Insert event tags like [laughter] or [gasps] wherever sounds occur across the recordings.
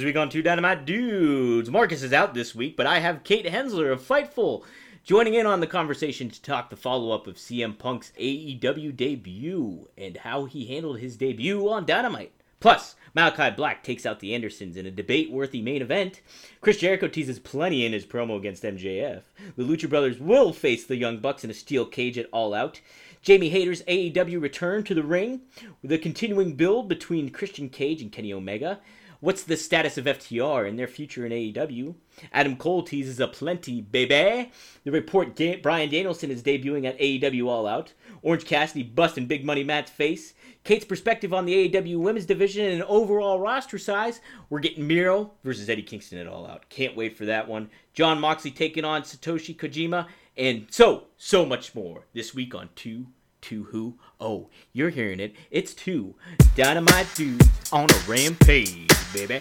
This week on Two Dynamite Dudes. Marcus is out this week, but I have Kate Hensler of Fightful joining in on the conversation to talk the follow up of CM Punk's AEW debut and how he handled his debut on Dynamite. Plus, Malakai Black takes out the Andersons in a debate worthy main event. Chris Jericho teases plenty in his promo against MJF. The Lucha Brothers will face the Young Bucks in a steel cage at All Out. Jamie Hayter's AEW return to the ring with a continuing build between Christian Cage and Kenny Omega. What's the status of FTR and their future in AEW? Adam Cole teases a plenty, baby. The report da- Bryan Danielson is debuting at AEW All Out. Orange Cassidy busting Big Money Matt's face. Kate's perspective on the AEW women's division and overall roster size. We're getting Miro versus Eddie Kingston at All Out. Can't wait for that one. Jon Moxley taking on Satoshi Kojima. And so, so much more this week on 2 to who? Oh, you're hearing it. It's two dynamite dudes on a rampage, baby.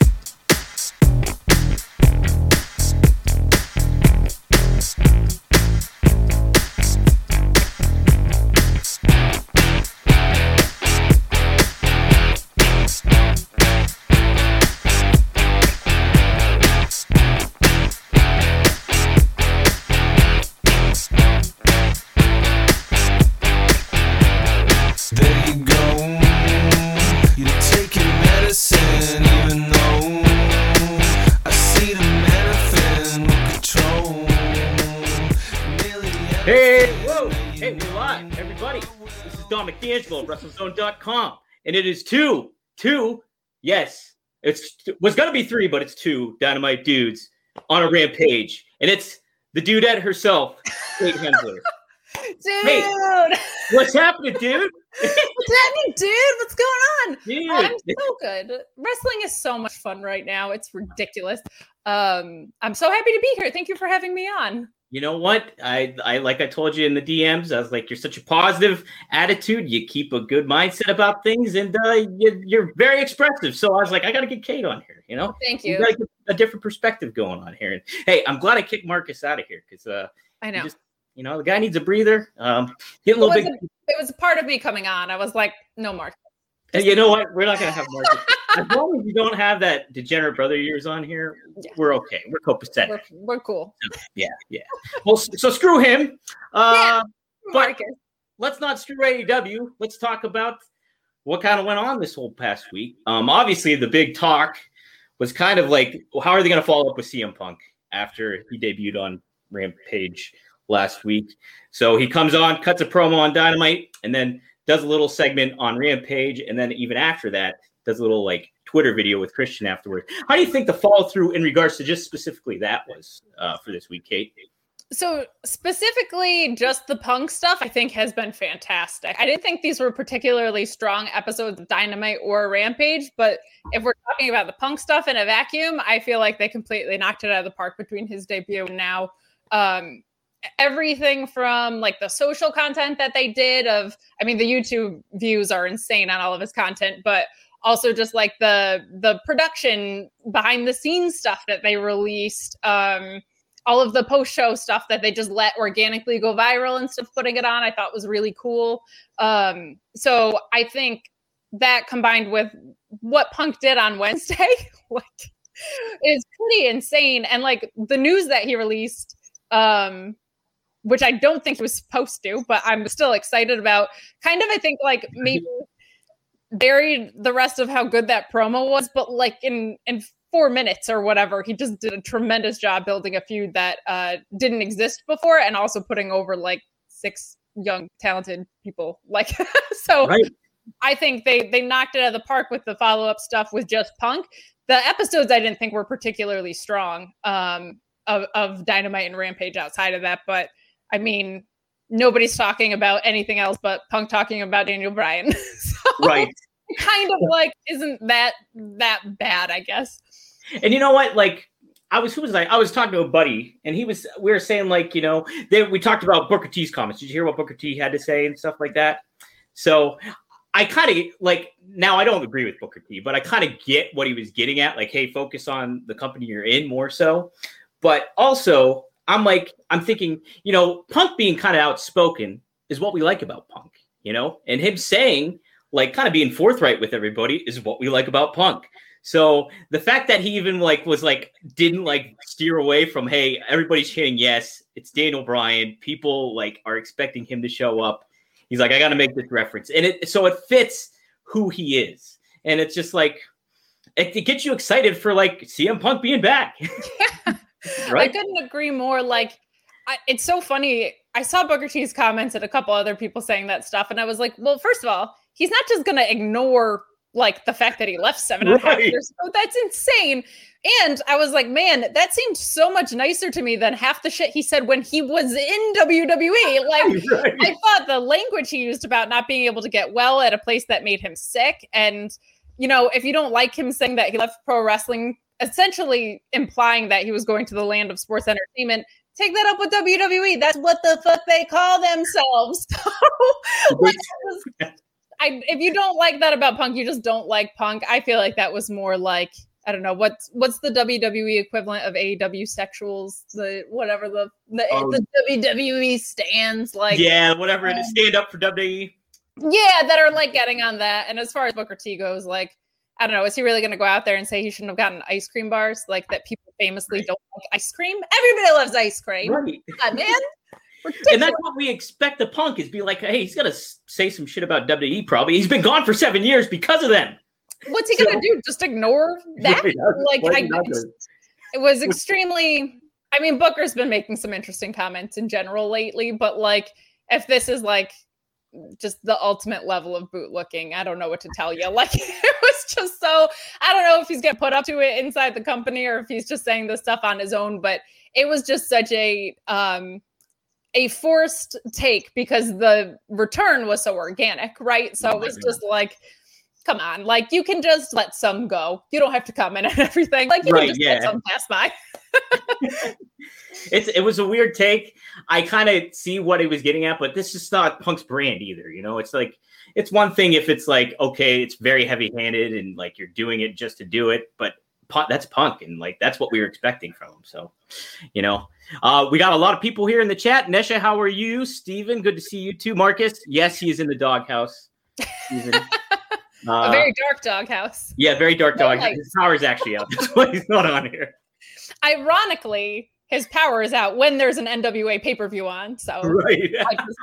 Is Don McDangelo of WrestleZone.com, and it is two, two, yes, it's was gonna be three, but it's two dynamite dudes on a rampage, and it's the dudette herself, Kate Hensler. [laughs] Dude, Hey. What's happening, dude? [laughs] what's happening, dude? What's going on? Dude, I'm so good. Wrestling is so much fun right now. It's ridiculous. Um, I'm so happy to be here. Thank you for having me on. You know what? I, I like I told you in the DMs. I was like, you're such a positive attitude. You keep a good mindset about things, and uh, you, you're very expressive. So I was like, I got to get Kate on here. You know, Thank you got a different perspective going on here. And hey, I'm glad I kicked Marcus out of here because uh, I know. just you know the guy needs a breather. Um, It a was, little big. a, it was part of me coming on. I was like, no, Mark. And you know what? We're not gonna have Marcus as long as you don't have that degenerate brother yours on here. Yeah. We're okay. We're copacetic. We're, we're cool. Yeah, yeah. Well, so screw him. Uh, But- Marcus. let's not screw AEW. Let's talk about what kind of went on this whole past week. Um, obviously, the big talk was kind of like, well, how are they going to follow up with CM Punk after he debuted on Rampage last week? So he comes on, cuts a promo on Dynamite, and then does a little segment on Rampage, and then even after that, does a little like Twitter video with Christian afterwards. How do you think the follow through in regards to just specifically that was uh, for this week, Kate? So specifically, just the punk stuff, I think has been fantastic. I didn't think these were particularly strong episodes of Dynamite or Rampage, but if we're talking about the punk stuff in a vacuum, I feel like they completely knocked it out of the park between his debut and now. Um, everything from like the social content that they did of, I mean, the YouTube views are insane on all of his content, but also just like the the production behind the scenes stuff that they released. Um, all of the post show stuff that they just let organically go viral and stuff putting it on i thought was really cool um so i think that combined with what punk did on [laughs] wednesday like is pretty insane and like the news that he released um which i don't think was supposed to but i'm still excited about kind of i think like [laughs] maybe buried the rest of how good that promo was but like in in four minutes or whatever. He just did a tremendous job building a feud that uh, didn't exist before, and also putting over like six young talented people. [laughs] Like so, Right. I think they they knocked it out of the park with the follow up stuff with just Punk. The episodes I didn't think were particularly strong um, of of Dynamite and Rampage outside of that, but I mean. Nobody's talking about anything else but Punk talking about Daniel Bryan. [laughs] so Right. kind of like isn't that that bad, I guess. And you know what? Like, I was who was I? I was talking to a buddy, and he was we were saying like, you know, they, we talked about Booker T's comments. Did you hear what Booker T had to say and stuff like that? So I kind of like now I don't agree with Booker T, but I kind of get what he was getting at. Like, hey, focus on the company you're in more so. But also, I'm like, I'm thinking, you know, Punk being kind of outspoken is what we like about Punk, you know, and him saying like kind of being forthright with everybody is what we like about Punk. So the fact that he even like was like didn't like steer away from hey everybody's chanting yes it's Daniel Bryan people like are expecting him to show up. He's like I got to make this reference and it so it fits who he is and it's just like it, it gets you excited for like CM Punk being back. Yeah. [laughs] [laughs] right? I couldn't agree more. Like I, it's so funny. I saw Booker T's comments and a couple other people saying that stuff, and I was like, well, first of all, he's not just gonna ignore like the fact that he left seven and a half years ago. That's insane. And I was like, man, that seemed so much nicer to me than half the shit he said when he was in WWE. [laughs] Like, right. I thought the language he used about not being able to get well at a place that made him sick. And, you know, if you don't like him saying that he left pro wrestling, essentially implying that he was going to the land of sports entertainment, take that up with WWE. That's what the fuck they call themselves. [laughs] So, like, I, if you don't like that about Punk, you just don't like Punk. I feel like that was more like I don't know what's what's the WWE equivalent of AEW sexuals, the whatever the the, um, the WWE stands like. Yeah, whatever um, it is, stand up for WWE. Yeah, that are like getting on that. And as far as Booker T goes, like I don't know, is he really going to go out there and say he shouldn't have gotten ice cream bars like that? People famously right. don't like ice cream. Everybody loves ice cream, right? God, man. Ridiculous. [laughs] And that's what we expect the punk is be like, hey, he's gonna say some shit about WWE. Probably he's been gone for seven years because of them. What's he so, gonna do? Just ignore [laughs] that? like, I, it was extremely. I mean, Booker's been making some interesting comments in general lately, but like, if this is like just the ultimate level of boot looking, I don't know what to tell you. [laughs] Like, it was just so. I don't know if he's getting put up to it inside the company or if he's just saying this stuff on his own, but it was just such a um a forced take because the return was so organic, right? So it was just like, come on, like you can just let some go. You don't have to comment on [laughs] everything. Like you right, can just yeah. let some pass by. It's it was a weird take. I kind of see what he was getting at, but this is not Punk's brand either. You know, it's like it's one thing if it's like okay, it's very heavy handed and like you're doing it just to do it, but that's punk and like that's what we were expecting from him so you know? Uh we got a lot of people here in the chat. Nesha how are you? Steven? good to see you too. Marcus yes he is in the doghouse. Uh, [laughs] a very dark doghouse. yeah very dark dog his power is actually out [laughs] that's why he's not on here ironically his power is out when there's an nwa pay-per-view on so [laughs] right. I, just,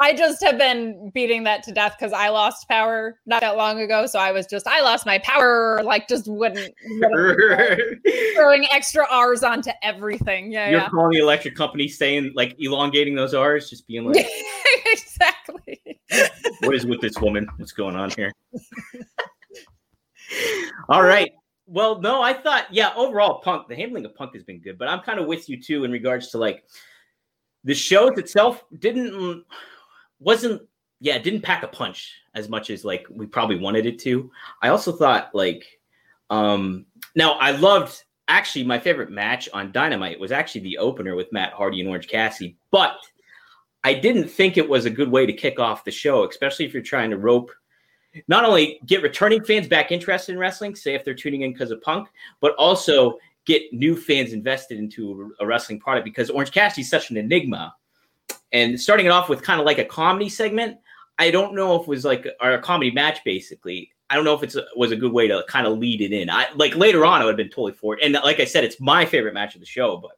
I just have been beating that to death because I lost power not that long ago. So I was just, I lost my power, like just wouldn't, wouldn't [laughs] throwing extra R's onto everything. Yeah. You're yeah. calling the electric company saying like elongating those R's, just being like, [laughs] exactly. what is with this woman? What's going on here? All right. Well, no, I thought, yeah, overall, Punk, the handling of Punk has been good, but I'm kind of with you too in regards to like the show itself didn't wasn't yeah, didn't pack a punch as much as like we probably wanted it to. I also thought like um now I loved actually my favorite match on Dynamite was actually the opener with Matt Hardy and Orange Cassidy, but I didn't think it was a good way to kick off the show, especially if you're trying to rope not only get returning fans back interested in wrestling, say if they're tuning in because of Punk, but also get new fans invested into a wrestling product because Orange Cassidy is such an enigma and starting it off with kind of like a comedy segment. I don't know if it was like a, a comedy match, basically. I don't know if it was a good way to kind of lead it in. I like later on, I would have been totally for it. And like I said, it's my favorite match of the show. But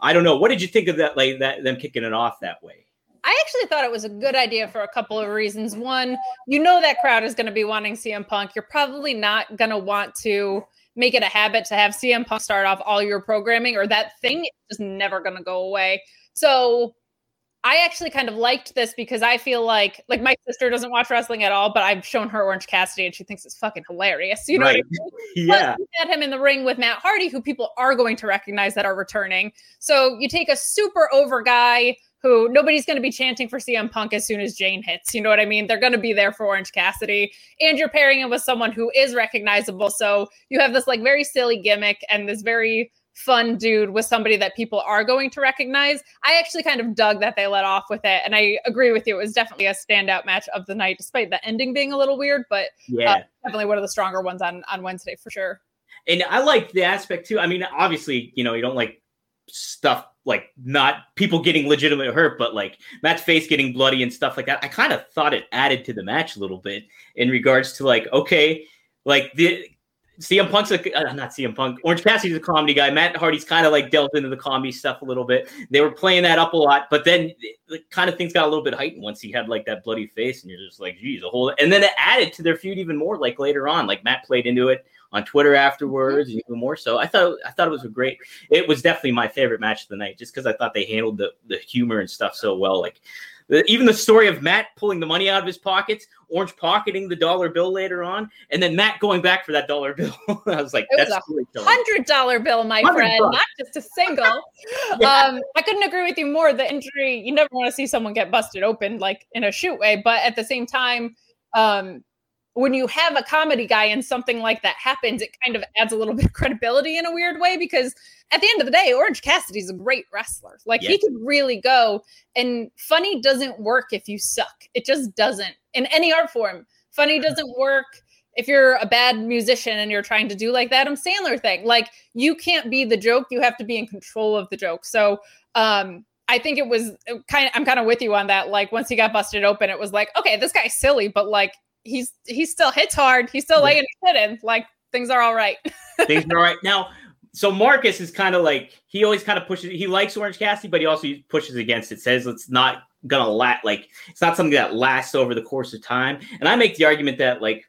I don't know. What did you think of that? Like that them kicking it off that way? I actually thought it was a good idea for a couple of reasons. One, you know that crowd is going to be wanting CM Punk. You're probably not going to want to make it a habit to have CM Punk start off all your programming, or that thing is just never going to go away. So I actually kind of liked this because I feel like like my sister doesn't watch wrestling at all, but I've shown her Orange Cassidy and she thinks it's fucking hilarious. You know, right. I mean? [laughs] yeah. Had him in the ring with Matt Hardy, who people are going to recognize that are returning. So you take a super over guy who nobody's going to be chanting for CM Punk as soon as Jane hits. You know what I mean? They're going to be there for Orange Cassidy, and you're pairing him with someone who is recognizable. So you have this like very silly gimmick and this very fun dude with somebody that people are going to recognize. I actually kind of dug that they let off with it. And I agree with you. It was definitely a standout match of the night, despite the ending being a little weird, but uh, yeah, uh, definitely one of the stronger ones on, on Wednesday for sure. And I like the aspect too. I mean, obviously, you know, you don't like stuff like not people getting legitimately hurt, but like Matt's face getting bloody and stuff like that. I kind of thought it added to the match a little bit in regards to like, okay, like the CM Punk's a, uh, not CM Punk. Orange Cassidy's a comedy guy. Matt Hardy's kind of like delved into the comedy stuff a little bit. They were playing that up a lot, but then the kind of things got a little bit heightened once he had like that bloody face, and you're just like, geez, a whole. And then it added to their feud even more. Like later on, like Matt played into it on Twitter afterwards, and even more so. I thought I thought it was a great. It was definitely my favorite match of the night, just because I thought they handled the the humor and stuff so well. Like even the story of Matt pulling the money out of his pockets, Orange pocketing the dollar bill later on, and then Matt going back for that dollar bill. [laughs] I was like, it that's was a hundred dollar bill, my friend, bucks. not just a single. [laughs] yeah. um, I couldn't agree with you more. The injury, you never want to see someone get busted open like in a shoot way, but at the same time, um, when you have a comedy guy and something like that happens, it kind of adds a little [laughs] bit of credibility in a weird way because at the end of the day, Orange Cassidy's a great wrestler. Like yes. he could really go. And funny doesn't work if you suck. It just doesn't in any art form. Funny doesn't work if you're a bad musician and you're trying to do like that Adam Sandler thing. Like you can't be the joke. You have to be in control of the joke. So um I think it was uh, kind of I'm kind of with you on that. Like once he got busted open, it was like, okay, this guy's silly, but like he's he still hits hard. He's still laying his hit in. Like things are all right. [laughs] things are all right. Now so Marcus is kind of like he always kind of pushes. He likes Orange Cassidy, but he also pushes against it. Says it's not gonna last. Like it's not something that lasts over the course of time. And I make the argument that like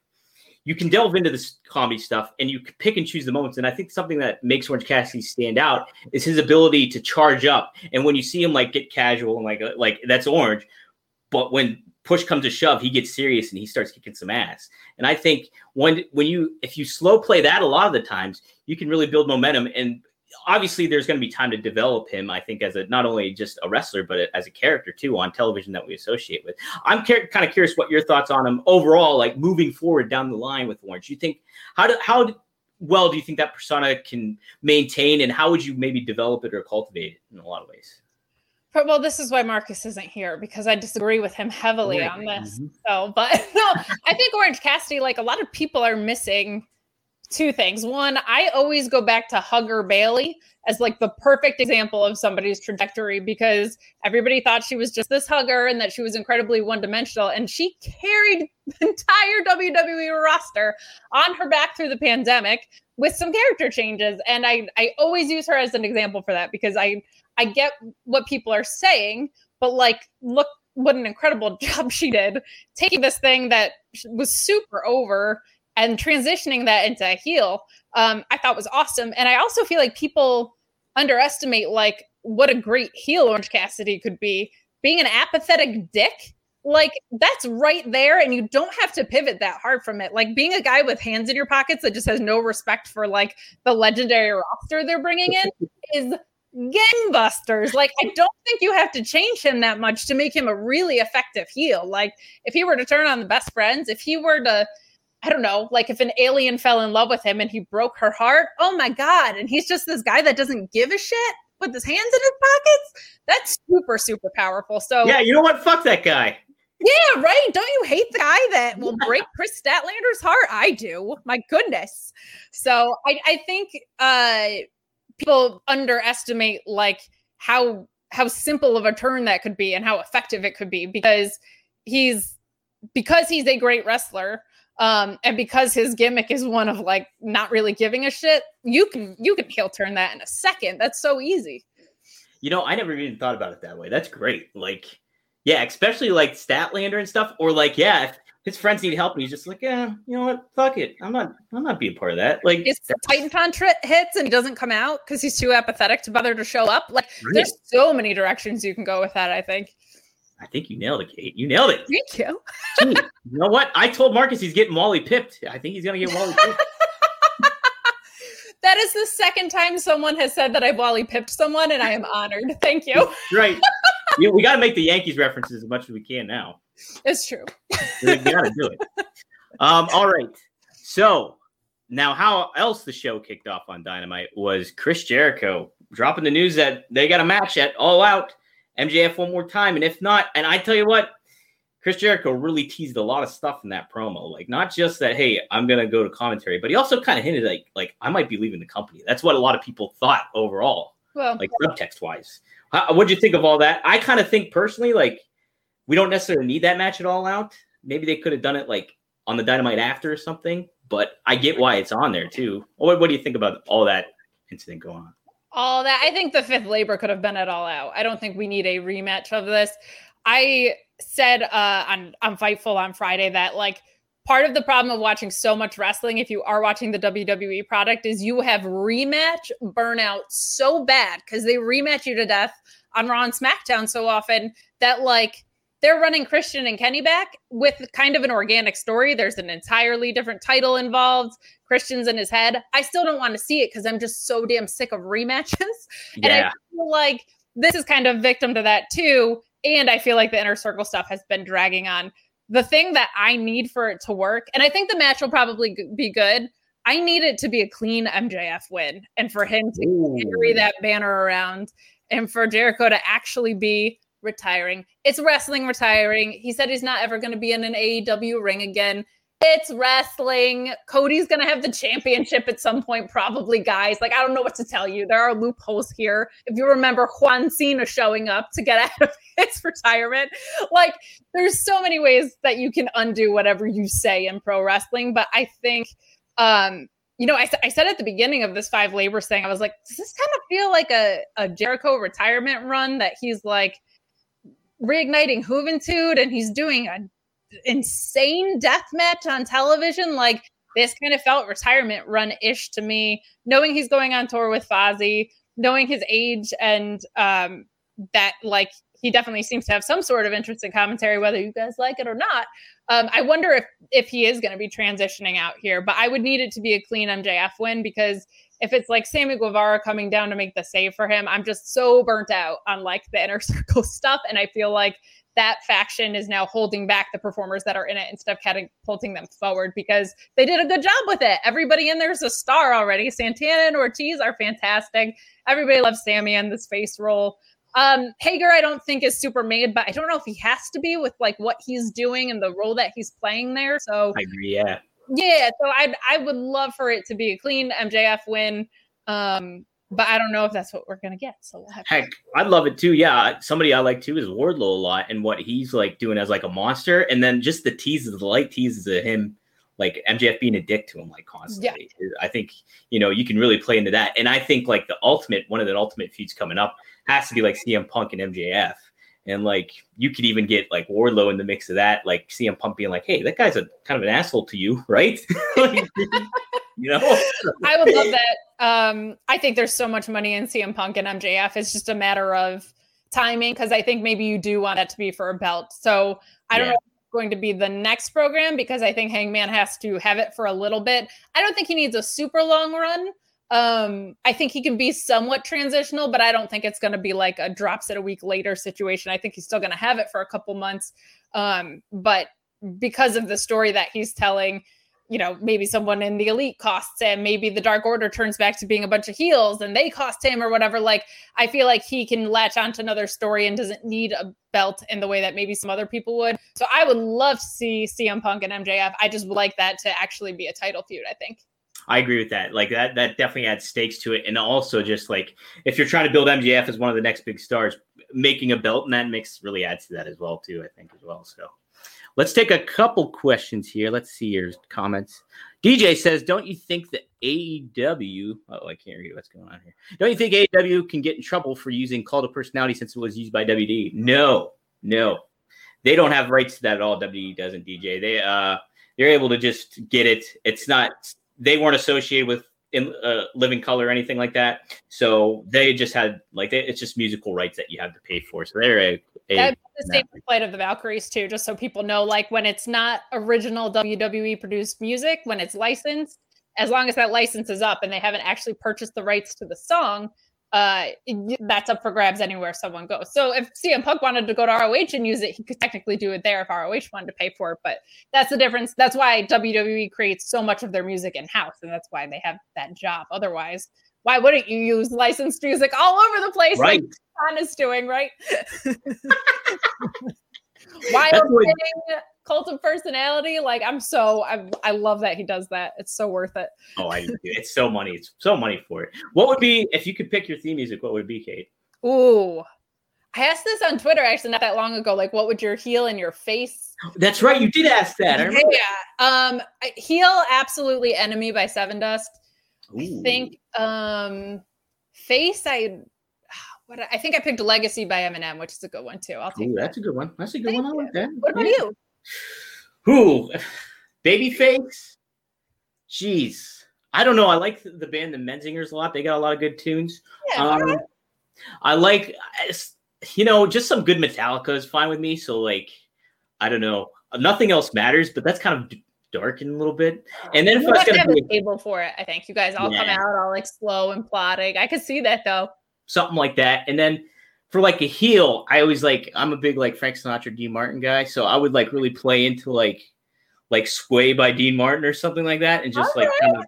you can delve into this comedy stuff and you can pick and choose the moments. And I think something that makes Orange Cassidy stand out is his ability to charge up. And when you see him like get casual and like like that's Orange, but when push comes to shove, he gets serious and he starts kicking some ass. And I think when when you if you slow play that a lot of the times, you can really build momentum. And obviously, there's going to be time to develop him. I think as a not only just a wrestler, but as a character too on television that we associate with. I'm kind of curious what your thoughts on him overall, like moving forward down the line with Orange. You think how do how well do you think that persona can maintain, and how would you maybe develop it or cultivate it in a lot of ways? Well, this is why Marcus isn't here because I disagree with him heavily right. on this. Mm-hmm. So, but [laughs] no, I think Orange Cassidy, like a lot of people are missing two things. One, I always go back to Hugger Bayley as like the perfect example of somebody's trajectory because everybody thought she was just this hugger and that she was incredibly one dimensional. And she carried [laughs] the entire WWE roster on her back through the pandemic with some character changes. And I, I always use her as an example for that because I, I get what people are saying, but like, look what an incredible [laughs] job she did taking this thing that was super over and transitioning that into a heel. Um, I thought was awesome. And I also feel like people underestimate like what a great heel Orange Cassidy could be. Being an apathetic dick, like that's right there, and you don't have to pivot that hard from it. Like being a guy with hands in your pockets that just has no respect for like the legendary roster they're bringing in [laughs] is gangbusters. Like, I don't think you have to change him that much to make him a really effective heel. Like, if he were to turn on the best friends, if he were to, I don't know, like if an alien fell in love with him and he broke her heart, oh my God. And he's just this guy that doesn't give a shit with his hands in his pockets. That's super, super powerful. So, yeah, you know what? Fuck that guy. Yeah, right. Don't you hate the guy that will break Kris Statlander's heart? I do. My goodness. So I, I think uh people underestimate like how how simple of a turn that could be and how effective it could be because he's because he's a great wrestler um and because his gimmick is one of like not really giving a shit you can you can heel turn that in a second. That's so easy. You know i never even thought about it that way. That's great. Like yeah especially like statlander and stuff or like yeah if, his friends need help, and he's just like, yeah, you know what? Fuck it. I'm not. I'm not being part of that. Like, if the Titan tri- hits and he doesn't come out because he's too apathetic to bother to show up. Like, right. there's so many directions you can go with that. I think. I think you nailed it, Kate. You nailed it. Thank you. Gee, you know what? I told Marcus he's getting Wally pipped. I think he's gonna get Wally pipped. [laughs] that is the second time someone has said that I've Wally pipped someone, and I am honored. Thank you. right. we got to make the Yankees references as much as we can now. It's true. we got to do it. Um, all right. So now, how else the show kicked off on Dynamite was Chris Jericho dropping the news that they got a match at All Out MJF one more time, and if not, and I tell you what, Chris Jericho really teased a lot of stuff in that promo. Like not just that, hey, I'm gonna go to commentary, but he also kind of hinted like, like I might be leaving the company. That's what a lot of people thought overall, well, like subtext wise. What do you think of all that? I kind of think personally, like we don't necessarily need that match at all out. Maybe they could have done it like on the dynamite after or something. but I get why it's on there too. What, what do you think about all that incident going on? All that I think the fifth labor could have been it all out. I don't think we need a rematch of this. I said uh, on on Fightful on Friday that like part of the problem of watching so much wrestling, if you are watching the WWE product, is you have rematch burnout so bad because they rematch you to death on Raw and SmackDown so often that like they're running Christian and Kenny back with kind of an organic story. There's an entirely different title involved. Christian's in his head. I still don't want to see it because I'm just so damn sick of rematches. Yeah. And I feel like this is kind of victim to that too. And I feel like the inner circle stuff has been dragging on. The thing that I need for it to work, and I think the match will probably be good. I need it to be a clean MJF win and for him to Ooh. carry that banner around and for Jericho to actually be retiring. It's wrestling retiring. He said he's not ever going to be in an AEW ring again. It's wrestling. Cody's going to have the championship at some point, probably, guys. Like, I don't know what to tell you. There are loopholes here. If you remember John Cena showing up to get [laughs] out of his retirement, like, there's so many ways that you can undo whatever you say in pro wrestling. But I think, um, you know, I said at the beginning of this five labors thing, I was like, does this kind of feel like a, a Jericho retirement run that he's like reigniting Juventud and he's doing an insane death match on television? Like this kind of felt retirement run ish to me, knowing he's going on tour with Fozzy, knowing his age and um, that like he definitely seems to have some sort of interest in commentary, whether you guys like it or not. Um, I wonder if if he is going to be transitioning out here, but I would need it to be a clean MJF win because if it's like Sammy Guevara coming down to make the save for him, I'm just so burnt out on like the inner [laughs] circle stuff, and I feel like that faction is now holding back the performers that are in it instead of catapulting them forward because they did a good job with it. Everybody in there's a star already. Santana and Ortiz are fantastic. Everybody loves Sammy and this face role. Um, Hager, I don't think is super made, but I don't know if he has to be with like what he's doing and the role that he's playing there. So I agree. Yeah. Yeah, so I I would love for it to be a clean MJF win. Um, but I don't know if that's what we're gonna get. So we'll have to Heck, I'd love it too. Yeah, somebody I like too is Wardlow a lot, and what he's like doing as like a monster, and then just the teases, the light teases of him, like MJF being a dick to him like constantly. Yeah. I think you know you can really play into that, and I think like the ultimate one of the ultimate feuds coming up has to be like CM Punk and MJF, and like you could even get like Wardlow in the mix of that, like CM Punk being like, "Hey, that guy's a kind of an asshole to you, [laughs] right?" Like, you know. I would love that. Um, I think there's so much money in CM Punk and MJF. It's just a matter of timing because I think maybe you do want that to be for a belt. So I don't know if it's going to be the next program because I think Hangman has to have it for a little bit. I don't think he needs a super long run. Um, I think he can be somewhat transitional, but I don't think it's going to be like a drops it a week later situation. I think he's still going to have it for a couple months. Um, but because of the story that he's telling, you know, maybe someone in the elite costs him, maybe the Dark Order turns back to being a bunch of heels and they cost him or whatever. Like, I feel like he can latch onto another story and doesn't need a belt in the way that maybe some other people would. So I would love to see CM Punk and MJF. I just would like that to actually be a title feud, I think. I agree with that. Like that, that definitely adds stakes to it, and also just like if you're trying to build MJF as one of the next big stars, making a belt in that mix really adds to that as well, too. I think as well. So let's take a couple questions here. Let's see your comments. DJ says, "Don't you think that AEW? Oh, I can't read what's going on here. Don't you think AEW can get in trouble for using call to personality since it was used by WD? No, no, they don't have rights to that at all. WD doesn't. DJ, they uh, they're able to just get it. It's not they weren't associated with in uh, living color or anything like that. So they just had like they, it's just musical rights that you have to pay for. So they're a, a the same with Flight of the Valkyries too, just so people know. Like when it's not original WWE produced music, when it's licensed, as long as that license is up and they haven't actually purchased the rights to the song, uh, that's up for grabs anywhere someone goes. So if CM Punk wanted to go to ROH and use it, he could technically do it there if ROH wanted to pay for it. But that's the difference. That's why WWE creates so much of their music in house, and that's why they have that job. Otherwise, why wouldn't you use licensed music all over the place? right. Like Khan is doing, right? [laughs] [laughs] Wild thing, cult of personality. Like I'm so I I love that he does that. It's so worth it. Oh, I it's so money. It's so money for it. What would be if you could pick your theme music? What would it be, Kate? Ooh. I asked this on Twitter actually not that long ago. Like, what would your heel and your face? [gasps] That's right. You did ask that. Yeah. Um, heel absolutely enemy by Sevendust. I think um face I [sighs] what I think I picked Legacy by Eminem, which is a good one too. I'll take Ooh, that. that's a good one. That's a good Thank one. I like that. What about Yeah. you? Who? Babyface? Jeez. I don't know. I like the band The Menzingers a lot. They got a lot of good tunes. Yeah, Um. I like, you know, just some good Metallica is fine with me. So, like, I don't know. Nothing else matters, but that's kind of d- darkened a little bit. And then if you I was going have to a be table for it. I think you guys all come Yeah. out all like slow and plotting. I could see that though. something like that, and then for like a heel, I always like, I'm a big like Frank Sinatra, Dean Martin guy. So I would like really play into like, like Sway by Dean Martin or something like that, and just like kind of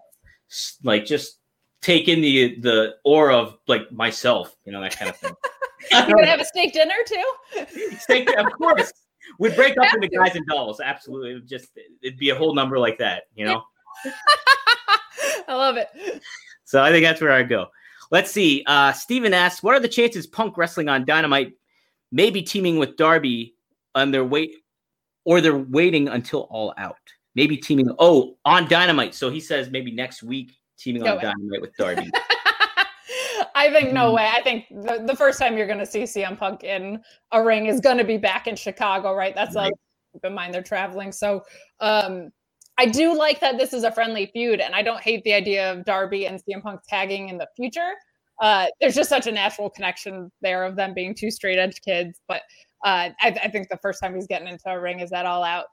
like just take in the the aura of like myself, you know, that kind of thing. [laughs] You're gonna have a steak dinner too. [laughs] Steak, of course. We'd break up into guys and dolls. Absolutely. It would just it'd be a whole number like that, you know? [laughs] I love it. So I think that's where I go. Let's see. Uh Steven asks, what are the chances Punk wrestling on Dynamite may be teaming with Darby on their wait or they're waiting until all out? Maybe teaming oh on Dynamite. So he says maybe next week teaming No on way. Dynamite with Darby. [laughs] I think no way. I think the, the first time you're going to see CM Punk in a ring is going to be back in Chicago, right? That's Right. like keep in mind they're traveling. So um I do like that this is a friendly feud, and I don't hate the idea of Darby and CM Punk tagging in the future. Uh, there's just such a natural connection there of them being two straight edge kids. But uh, I, I think the first time he's getting into a ring is that all out.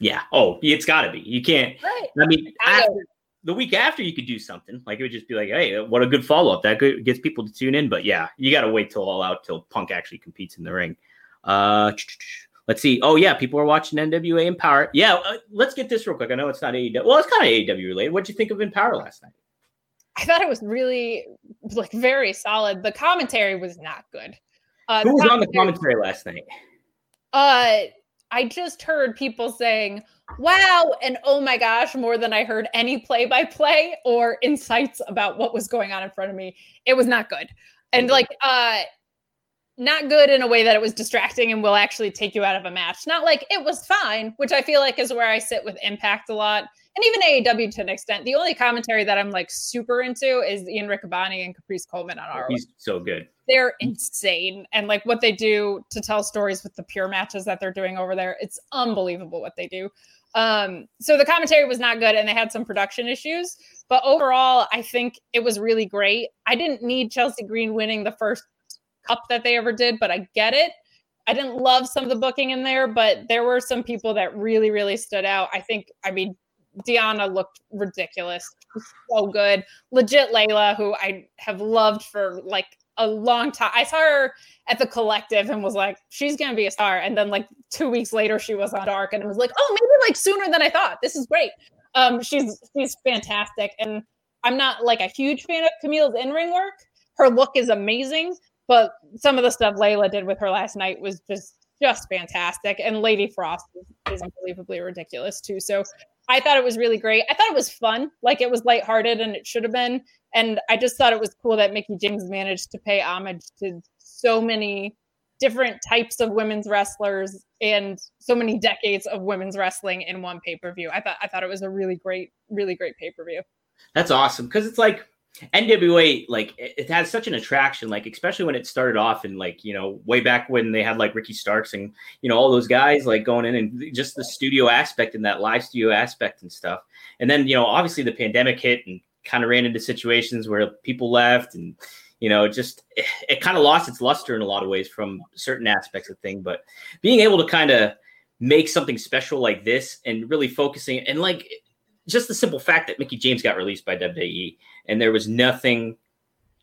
yeah. Oh, it's gotta be. You can't Right. I mean, after, the week after, you could do something like it would just be like, "Hey, what a good follow up! That gets people to tune in." But yeah, you got to wait till all out till Punk actually competes in the ring. Uh, let's see. Oh yeah, people are watching NWA Empower. Yeah, uh, let's get this real quick. I know it's not AEW. Well, it's kind of AEW related. What'd you think of Empower last night? I thought it was really like very solid. The commentary was not good. Uh, Who was on the commentary- commentary last night? Uh, I just heard people saying, wow, and oh my gosh, more than I heard any play by play or insights about what was going on in front of me. It was not good. And like, uh, not good in a way that it was distracting and will actually take you out of a match. Not like it was fine, which I feel like is where I sit with Impact a lot. And even AEW to an extent. The only commentary that I'm like super into is Ian Riccaboni and Caprice Coleman on our He's so good. they're insane and like what they do to tell stories with the pure matches that they're doing over there it's unbelievable what they do um so the commentary was not good and they had some production issues but overall i think it was really great i didn't need chelsea green winning the first cup that they ever did but i get it i didn't love some of the booking in there but there were some people that really really stood out i think i mean Deonna looked ridiculous. So good. Legit Leyla, who I have loved for like a long time. I saw her at the collective and was like, she's gonna be a star. And then like two weeks later, she was on Dark and was like, oh, maybe like sooner than I thought. This is great. Um, she's she's fantastic. And I'm not like a huge fan of Kamille's in-ring work. Her look is amazing, but some of the stuff Leyla did with her last night was just just fantastic. And Lady Frost is, unbelievably ridiculous too. So I thought it was really great. I thought it was fun, like it was lighthearted and it should have been. And I just thought it was cool that Mickie James managed to pay homage to so many different types of women's wrestlers and so many decades of women's wrestling in one pay-per-view. I thought I thought it was a really great, really great pay-per-view. That's awesome because it's like NWA, like it, has such an attraction, like especially when it started off and like you know way back when they had like Ricky Starks and you know all those guys like going in and just the studio aspect and that live studio aspect and stuff. And then you know obviously the pandemic hit and kind of ran into situations where people left and you know just it, it kind of lost its luster in a lot of ways from certain aspects of thing. But being able to kind of make something special like this and really focusing and like just the simple fact that Mickie James got released by WWE and there was nothing,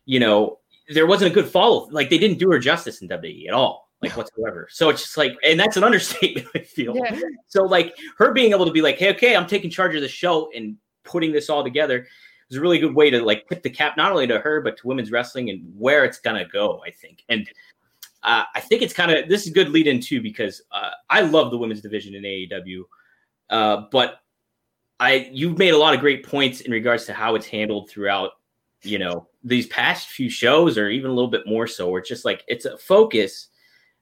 you know, there wasn't a good follow. Like they didn't do her justice in WWE at all, like whatsoever. So it's just like, and that's an understatement, [laughs] I feel. Yeah. So like her being able to be like, hey, okay, I'm taking charge of the show and putting this all together is a really good way to like put the cap not only to her but to women's wrestling and where it's gonna go. I think and. Uh, I think it's kind of this is a good lead in too because uh, I love the women's division in AEW, uh, but I you've made a lot of great points in regards to how it's handled throughout, you know, these past few shows or even a little bit more so, where it's just like it's a focus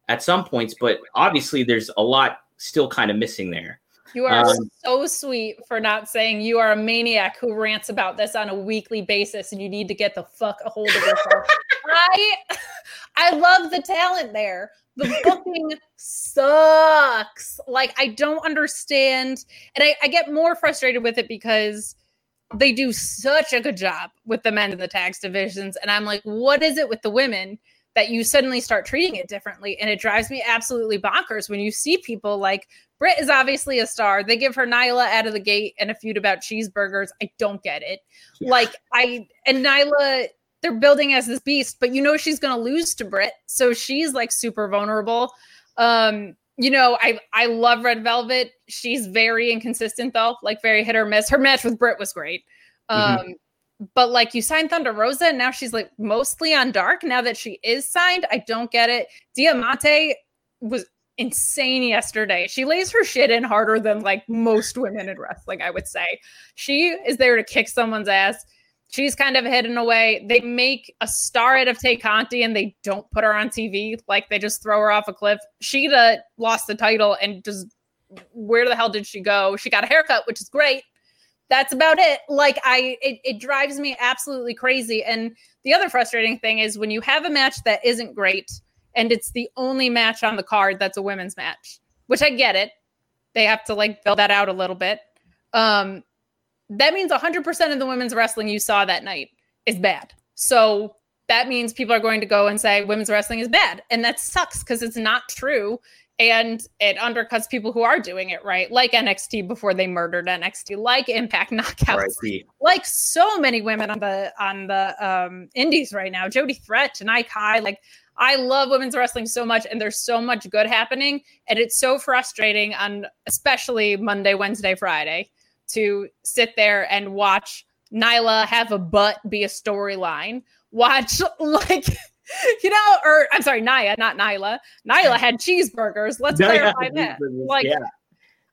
at some points, but obviously there's a lot still kind of missing there. You are um, so sweet for not saying you are a maniac who rants about this on a weekly basis and you need to get the fuck a hold of yourself. [laughs] I [laughs] I love the talent there. The booking sucks. Like I don't understand. And I, I get more frustrated with it because they do such a good job with the men in the tag divisions. And I'm like, what is it with the women? that you suddenly start treating it differently. And it drives me absolutely bonkers when you see people like Britt is obviously a star. They give her Nyla out of the gate and a feud about cheeseburgers. I don't get it. Yeah. Like I and Nyla, they're building as this beast, but you know she's gonna lose to Britt. So she's like super vulnerable. Um, you know, I I love Red Velvet. She's very inconsistent though, like very hit or miss. Her match with Britt was great. Mm-hmm. Um, mm-hmm but like you signed Thunder Rosa and now she's like mostly on dark now that she is signed. I don't get it. Diamante was insane yesterday. She lays her shit in harder than like most women in wrestling, I would say. She is there to kick someone's ass. She's kind of hidden away. They make a star out of Tay Conti and they don't put her on TV. Like they just throw her off a cliff. Shida lost the title and just where the hell did she go? She got a haircut, which is great that's about it like i it, it drives me absolutely crazy and the other frustrating thing is when you have a match that isn't great and it's the only match on the card that's a women's match which i get it they have to like build that out a little bit um that means 100% of the women's wrestling you saw that night is bad so that means people are going to go and say women's wrestling is bad and that sucks because it's not true and it undercuts people who are doing it right, like NXT before they murdered NXT, like Impact Knockouts, right. like so many women on the on the um, indies right now. Jody Threat and Kai, like I love women's wrestling so much, and there's so much good happening, and it's so frustrating on especially Monday, Wednesday, Friday to sit there and watch Nyla have a butt be a storyline. Watch [laughs] like you know, or I'm sorry, Naya, not Nyla. Nyla had cheeseburgers. Let's clarify that. Like, yeah.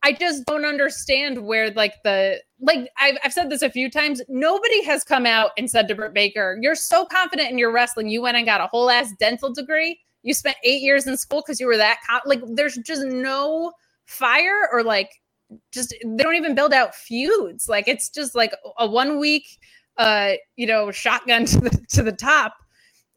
I just don't understand where, like, the like I've, I've said this a few times. Nobody has come out and said to Britt Baker, "You're so confident in your wrestling, you went and got a whole ass dental degree. You spent eight years in school because you were that con-. like." There's just no fire or like just they don't even build out feuds. Like it's just like a one week, uh, you know, shotgun [laughs] to the to the top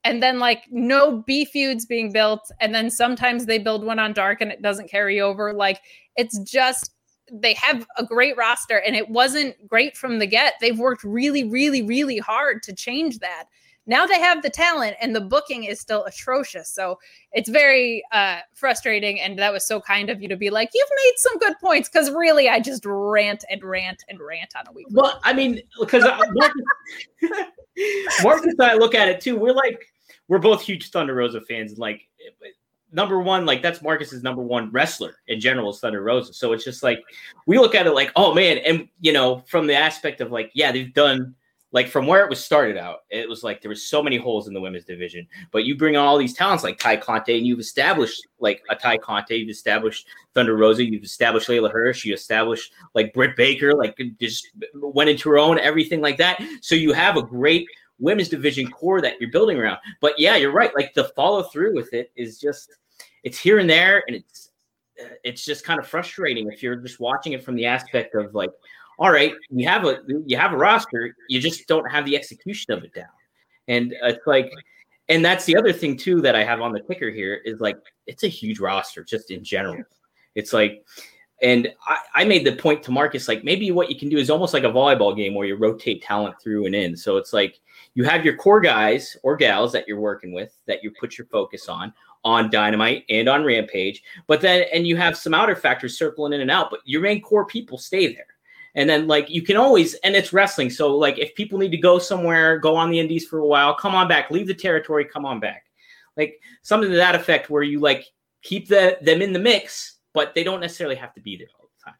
and then like no B feuds being built, and then sometimes they build one on dark and it doesn't carry over. Like it's just they have a great roster and it wasn't great from the get. They've worked really, really, really hard to change that. Now they have the talent and the booking is still atrocious. So it's very uh, frustrating. And that was so kind of you to be like, you've made some good points. Cause really, I just rant and rant and rant on a week. Well, I mean, because Marcus, [laughs] Marcus and I look at it too. We're like, we're both huge Thunder Rosa fans. And like number one, like that's Marcus's number one wrestler in general is Thunder Rosa. So it's just like we look at it like, oh man, and you know, from the aspect of like, yeah, they've done like from where it was started out, it was like there was so many holes in the women's division. But you bring on all these talents like Tay Conti, and you've established like a Tay Conti, you've established Thunder Rosa, you've established Leyla Hirsch, you established like Britt Baker, like just went into her own, everything like that. So you have a great women's division core that you're building around. But yeah, you're right. Like the follow through with it is just it's here and there, and it's it's just kind of frustrating if you're just watching it from the aspect of like, all right, you have a you have a roster, you just don't have the execution of it down, and it's like. And that's the other thing too that I have on the ticker here is like it's a huge roster just in general. It's like and I, I, made the point to Marcus, like maybe what you can do is almost like a volleyball game where you rotate talent through and in. So it's like you have your core guys or gals that you're working with that you put your focus on on Dynamite and on Rampage, but then and you have some outer factors circling in and out, but your main core people stay there. And then like you can always and it's wrestling, so like if people need to go somewhere, go on the indies for a while, come on back, leave the territory, come on back. Like something to that effect where you like keep the them in the mix but they don't necessarily have to be there all the time.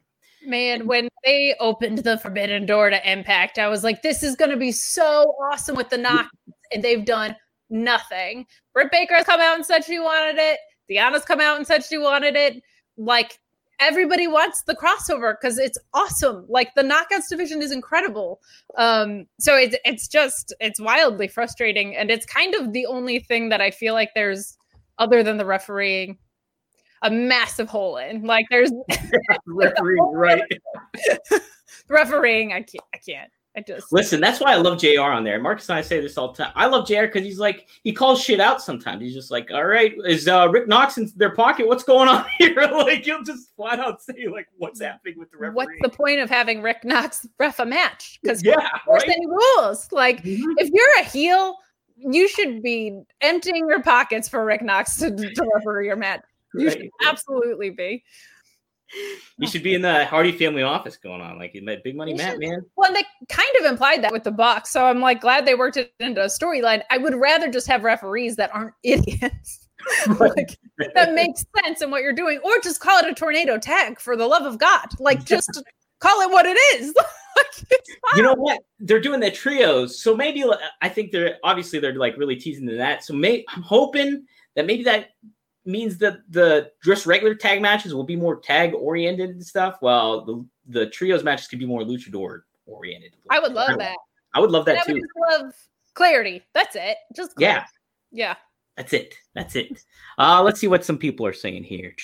Man, when they opened the forbidden door to Impact, I was like, this is going to be so awesome with the knock. And they've done nothing. Britt Baker has come out and said she wanted it. Deonna's come out and said she wanted it. Like, everybody wants the crossover because it's awesome. Like the knockouts division is incredible. Um, so it's it's just it's wildly frustrating, and it's kind of the only thing that I feel like there's other than the refereeing a massive hole in. Like there's [laughs] refereeing, right? [laughs] refereeing. I can't. I can't. I just Listen, that's why I love JR on there. Marcus and I say this all the time. I love JR because he's like he calls shit out sometimes. He's just like, all right, is uh, Rick Knox in their pocket? What's going on [laughs] here? like he'll just flat out say like what's happening with the referee. what's the point of having Rick Knox ref a match? Because yeah, there's right? any rules. Like Mhm. if you're a heel, you should be emptying your pockets for Rick Knox to, to referee your match. You should absolutely be. You should be in the Hardy family office going on like you big money You Matt, should. man. Well, they kind of implied that with the box. so I'm like glad they worked it into a storyline. I would rather just have referees that aren't [laughs] idiots. [laughs] like that makes sense in what you're doing, or just call it a tornado tag for the love of God. Like just call it what it is. [laughs] like, You know what? They're doing the trios, so maybe uh, I think they're obviously they're like really teasing to that. So may, I'm hoping that maybe that means that the just regular tag matches will be more tag oriented and stuff, while the the trios matches could be more luchador oriented. I would love that. I would love And that I would too. just love clarity. That's it. Just Yeah, yeah. that's it. That's it. Uh, let's see what some people are saying here.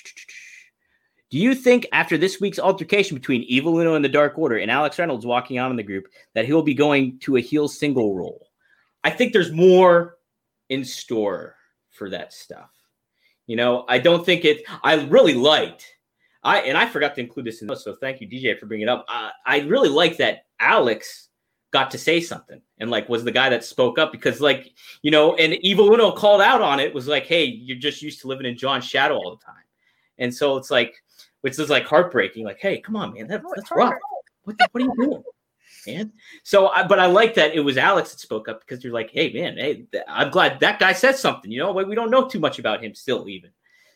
Do you think after this week's altercation between Evil Uno and the Dark Order and Alex Reynolds walking out in the group that he'll be going to a heel single role? I think there's more in store for that stuff. You know, I don't think it. I really liked. I and I forgot to include this in this, so thank you, DJ, for bringing it up. Uh, I really like that Alex got to say something and like was the guy that spoke up because like you know, and Evil Uno called out on it was like, hey, you're just used to living in John's shadow all the time, and so it's like, which is like heartbreaking. Like, hey, come on, man, that, that's rough. What, the, what are you doing? Man, so I, but I like that it was Alex that spoke up because you're like, hey, man, hey, th- I'm glad that guy said something. You know, we we don't know too much about him still, even.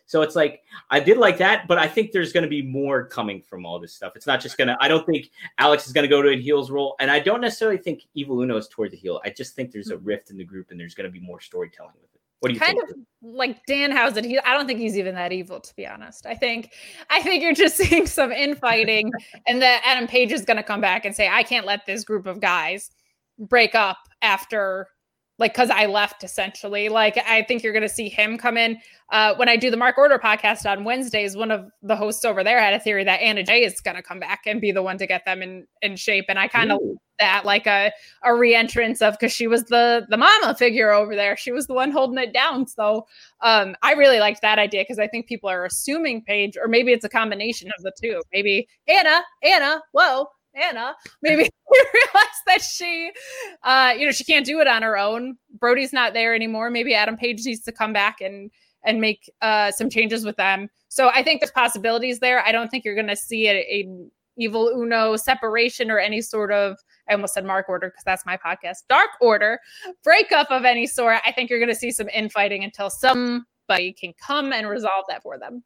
So it's like I did like that, but I think there's going to be more coming from all this stuff. It's not just going to. I don't think Alex is going to go to a heels role, and I don't necessarily think Evil Uno is towards the heel. I just think there's a mm-hmm. rift in the group, and there's going to be more storytelling with it. What do you kind think? of like Danhausen. He, I don't think he's even that evil, to be honest. I think, I think you're just [laughs] seeing some infighting, and that Adam Page is going to come back and say, "I can't let this group of guys break up after." Like, because I left essentially. Like, I think you're going to see him come in. Uh, when I do the Mark Order podcast on Wednesdays, one of the hosts over there had a theory that Anna Jay is going to come back and be the one to get them in, in shape. And I kind of that like a a reentrance of because she was the the mama figure over there she was the one holding it down so um i really liked that idea because i think people are assuming page or maybe it's a combination of the two maybe anna anna whoa anna maybe [laughs] realize that she uh you know she can't do it on her own brody's not there anymore maybe adam page needs to come back and and make uh some changes with them so i think there's possibilities there i don't think you're going to see a, a evil uno separation or any sort of I almost said Mark Order because that's my podcast. Dark Order breakup of any sort. I think you're going to see some infighting until somebody can come and resolve that for them.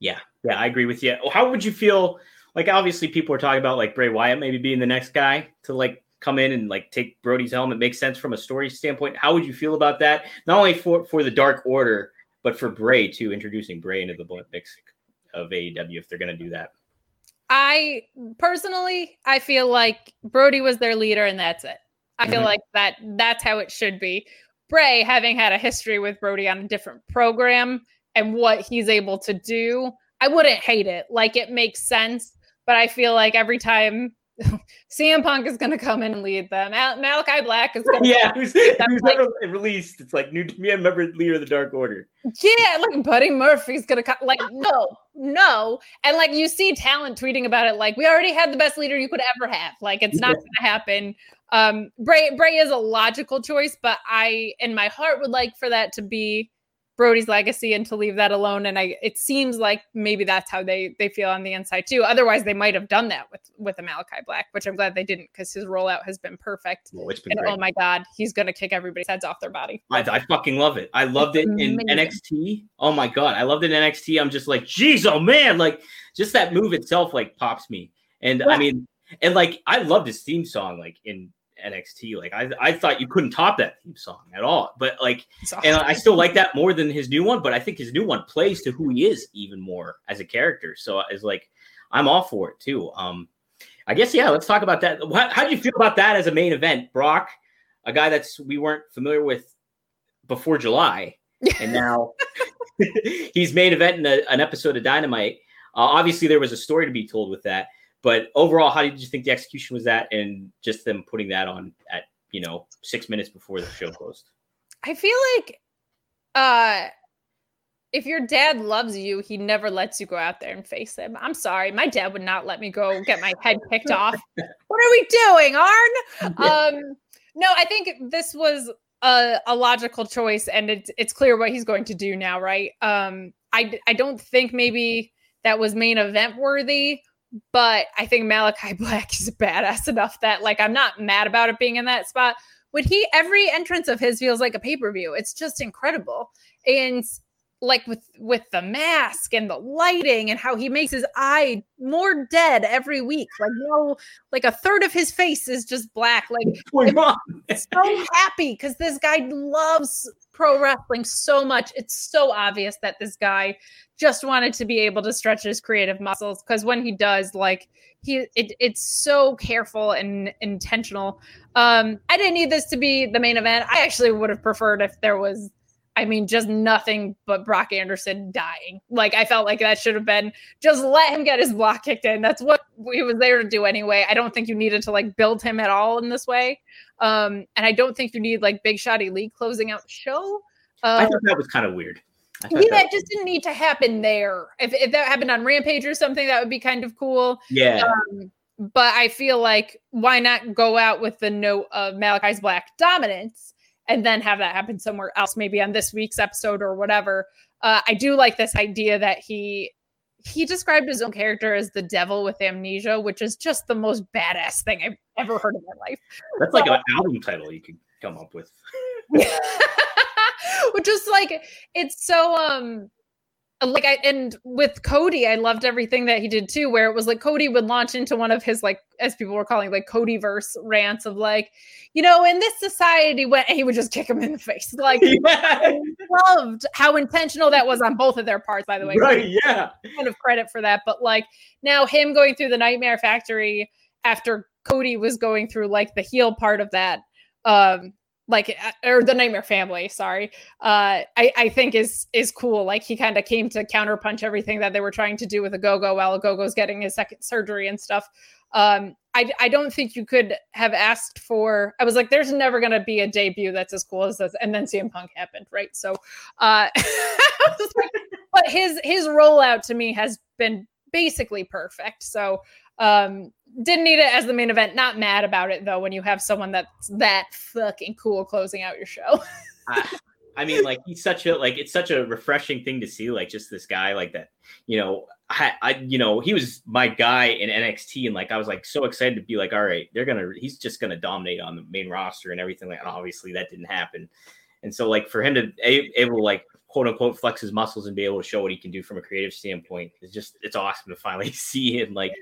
Yeah, yeah, I agree with you. How would you feel? Like, obviously, people are talking about like Bray Wyatt maybe being the next guy to like come in and like take Brody's helmet. Makes sense from a story standpoint. How would you feel about that? Not only for for the Dark Order, but for Bray too, introducing Bray into the blood mix of AEW if they're going to do that. I personally, I feel like Brody was their leader and that's it. I feel Mhm. like that that's how it should be. Bray, having had a history with Brody on a different program and what he's able to do, I wouldn't hate it. Like it makes sense, but I feel like every time [laughs] CM Punk is going to come in and lead them, Mal- Malakai Black is going [laughs] to Yeah, who's, who's like- released? It's like new me, a member leader of the Dark Order. Yeah, like Buddy Murphy's gonna come. Like, no, no. And like you see talent tweeting about it, like, we already had the best leader you could ever have. Like, it's not gonna happen. Um, Bray Bray is a logical choice, but I in my heart would like for that to be Brody's legacy and to leave that alone. And I it seems like maybe that's how they they feel on the inside too. Otherwise, they might have done that with with a Malakai Black, which I'm glad they didn't because his rollout has been perfect. Well, it's been And great. oh my god, he's gonna kick everybody's heads off their body. I, I fucking love it. I loved it in NXT. Oh my god, I loved it in NXT. I'm just like, geez, oh man, like just that move itself like pops me. And I mean, and like I loved his theme song like in NXT. Like I, I thought you couldn't top that theme song at all. But like, It's and. I still like that more than his new one. But I think his new one plays to who he is even more as a character. So it's like, I'm all for it too. Um, I guess yeah. Let's talk about that. How how do you feel about that as a main event, Brock? A guy that's we weren't familiar with before July, [laughs] and now [laughs] he's main event in a, an episode of Dynamite. Uh, obviously, there was a story to be told with that, but overall, how did you think the execution was that, and just them putting that on at you know six minutes before the show closed? I feel like uh if your dad loves you, he never lets you go out there and face him. I'm sorry, my dad would not let me go get my head kicked off. [laughs] What are we doing, Arn? Um, no, I think this was a, a logical choice, and it's it's clear what he's going to do now, right? Um, I I don't think maybe that was main event worthy, but I think Malakai [laughs] Black is badass enough that like I'm not mad about it being in that spot. When he every entrance of his feels like a pay per view, it's just incredible, and like with with the mask and the lighting and how he makes his eye more dead every week like no like a third of his face is just black like [laughs] I'm so happy because this guy loves pro wrestling so much. It's so obvious that this guy just wanted to be able to stretch his creative muscles because when he does like he it, it's so careful and intentional. Um i didn't need this to be the main event. I actually would have preferred if there was I mean, just nothing but Brock Anderson dying. Like I felt like that should have been just let him get his block kicked in. That's what he was there to do anyway. I don't think you needed to like build him at all in this way. Um, and I don't think you need like Big Shot Elite closing out the show. Um, I thought that was kind of weird. Yeah, that just didn't need to happen there. If, if that happened on Rampage or something, that would be kind of cool. Yeah. Um, but I feel like why not go out with the note of Malakai's Black dominance? And then have that happen somewhere else, maybe on this week's episode or whatever. Uh, I do like this idea that he he described his own character as the devil with amnesia, which is just the most badass thing I've ever heard in my life. That's like an album title you could come up with. [laughs] [laughs] Which is like it's so um like I and with Cody, I loved everything that he did too, where it was like Cody would launch into one of his like as people were calling like Cody verse rants of like, you know, in this society when he would just kick him in the face. [laughs] Like yeah. loved how intentional that was on both of their parts, by the way. Right, yeah. Kind of credit for that. But like now him going through the Nightmare Factory after Cody was going through like the heel part of that. Um like uh, or the nightmare family sorry uh i i think is is cool. Like he kind of came to counterpunch everything that they were trying to do with a go-go while a go-go's getting his second surgery and stuff. Um i i don't think you could have asked for i was like there's never going to be a debut that's as cool as this and then cm punk happened right? So uh [laughs] but his his rollout to me has been basically perfect. So um didn't need it as the main event. Not mad about it though when you have someone that's that fucking cool closing out your show. [laughs] I, mean, like he's such a like it's such a refreshing thing to see. Like just this guy like that. You know, I, I you know he was my guy in NXT, and like I was like so excited to be like, all right, they're gonna he's just gonna dominate on the main roster and everything. Like, and obviously that didn't happen. And so like for him to able to like quote unquote flex his muscles and be able to show what he can do from a creative standpoint is just it's awesome to finally [laughs] see him like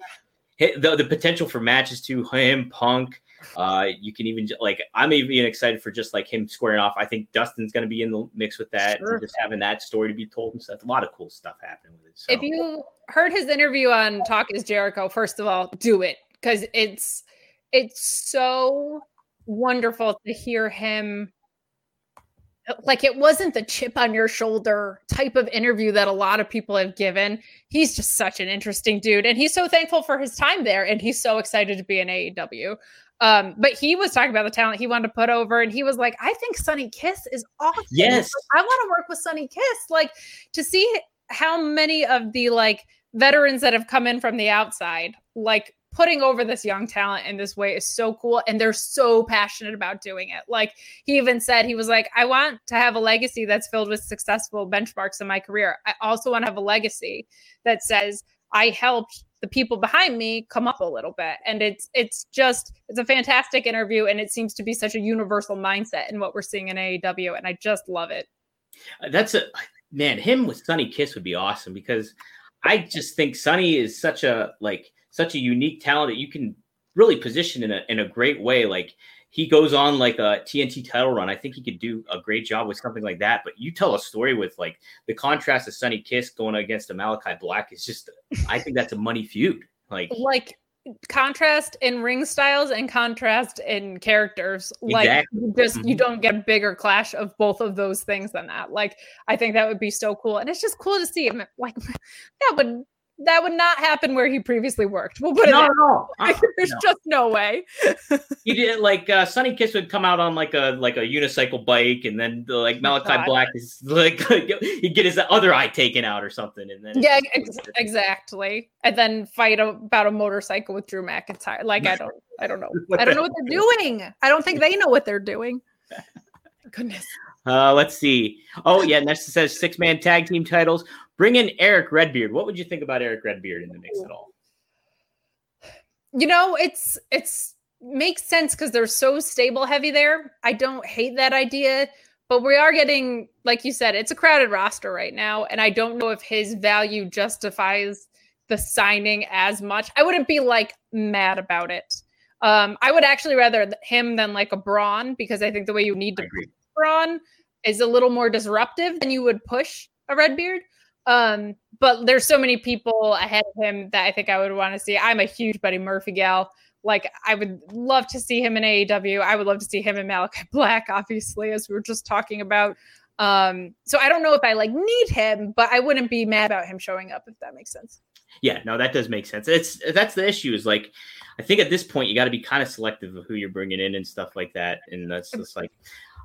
the, the potential for matches to him, Punk. Uh, you can even like I'm even excited for just like him squaring off. I think Dustin's going to be in the mix with that, sure. just having that story to be told and stuff. A lot of cool stuff happening with it. So. If you heard his interview on Talk Is Jericho, first of all, do it because it's it's so wonderful to hear him like it wasn't the chip on your shoulder type of interview that a lot of people have given. He's just such an interesting dude and he's so thankful for his time there and he's so excited to be in AEW. Um, but he was talking about the talent he wanted to put over and he was like, I think Sonny Kiss is awesome. Yes. I want to work with Sonny Kiss. Like to see how many of the like veterans that have come in from the outside, like putting over this young talent in this way is so cool and they're so passionate about doing it. Like he even said he was like i want to have a legacy that's filled with successful benchmarks in my career. I also want to have a legacy that says i helped the people behind me come up a little bit. And it's it's just it's a fantastic interview and it seems to be such a universal mindset in what we're seeing in AEW and I just love it. Uh, that's a man him with Sonny Kiss would be awesome because I just think Sunny is such a like such a unique talent that you can really position in a in a great way. Like he goes on like a TNT title run. I think he could do a great job with something like that. But you tell a story with like the contrast of Sonny Kiss going against a Malakai Black is just I think that's a money feud. Like like contrast in ring styles and contrast in characters. Like Exactly. you just you Mhm. don't get a bigger clash of both of those things than that. Like I think that would be so cool, and it's just cool to see him. Like [laughs] that would that would not happen where he previously worked. We'll put it. No, that no, [laughs] uh, There's no. just no way. [laughs] He did like uh, Sonny Kiss would come out on like a like a unicycle bike, and then the, like Malakai God. Black is [laughs] like he'd get his other eye taken out or something, and then Yeah, ex- exactly. And then fight about a motorcycle with Drew McIntyre. Like I don't, I don't know. I don't know what they're doing. I don't think they know what they're doing. Goodness. Uh, let's see. Oh yeah, next says six man tag team titles. Bring in Eric Redbeard. What would you think about Eric Redbeard in the mix at all? You know, it's it's makes sense because they're so stable heavy there. I don't hate that idea, but we are getting, like you said, it's a crowded roster right now, and I don't know if his value justifies the signing as much. I wouldn't be like mad about it. Um, I would actually rather him than like a Braun because I think the way you need to. Braun is a little more disruptive than you would push a Redbeard. Um, but there's so many people ahead of him that I think I would want to see. I'm a huge Buddy Murphy gal. Like I would love to see him in AEW. I would love to see him in Malakai [laughs] Black, obviously, as we were just talking about. Um, so I don't know if I like need him, but I wouldn't be mad about him showing up if that makes sense. Yeah, no, that does make sense. It's that's the issue. Is like, I think at this point you got to be kind of selective of who you're bringing in and stuff like that. And that's just like,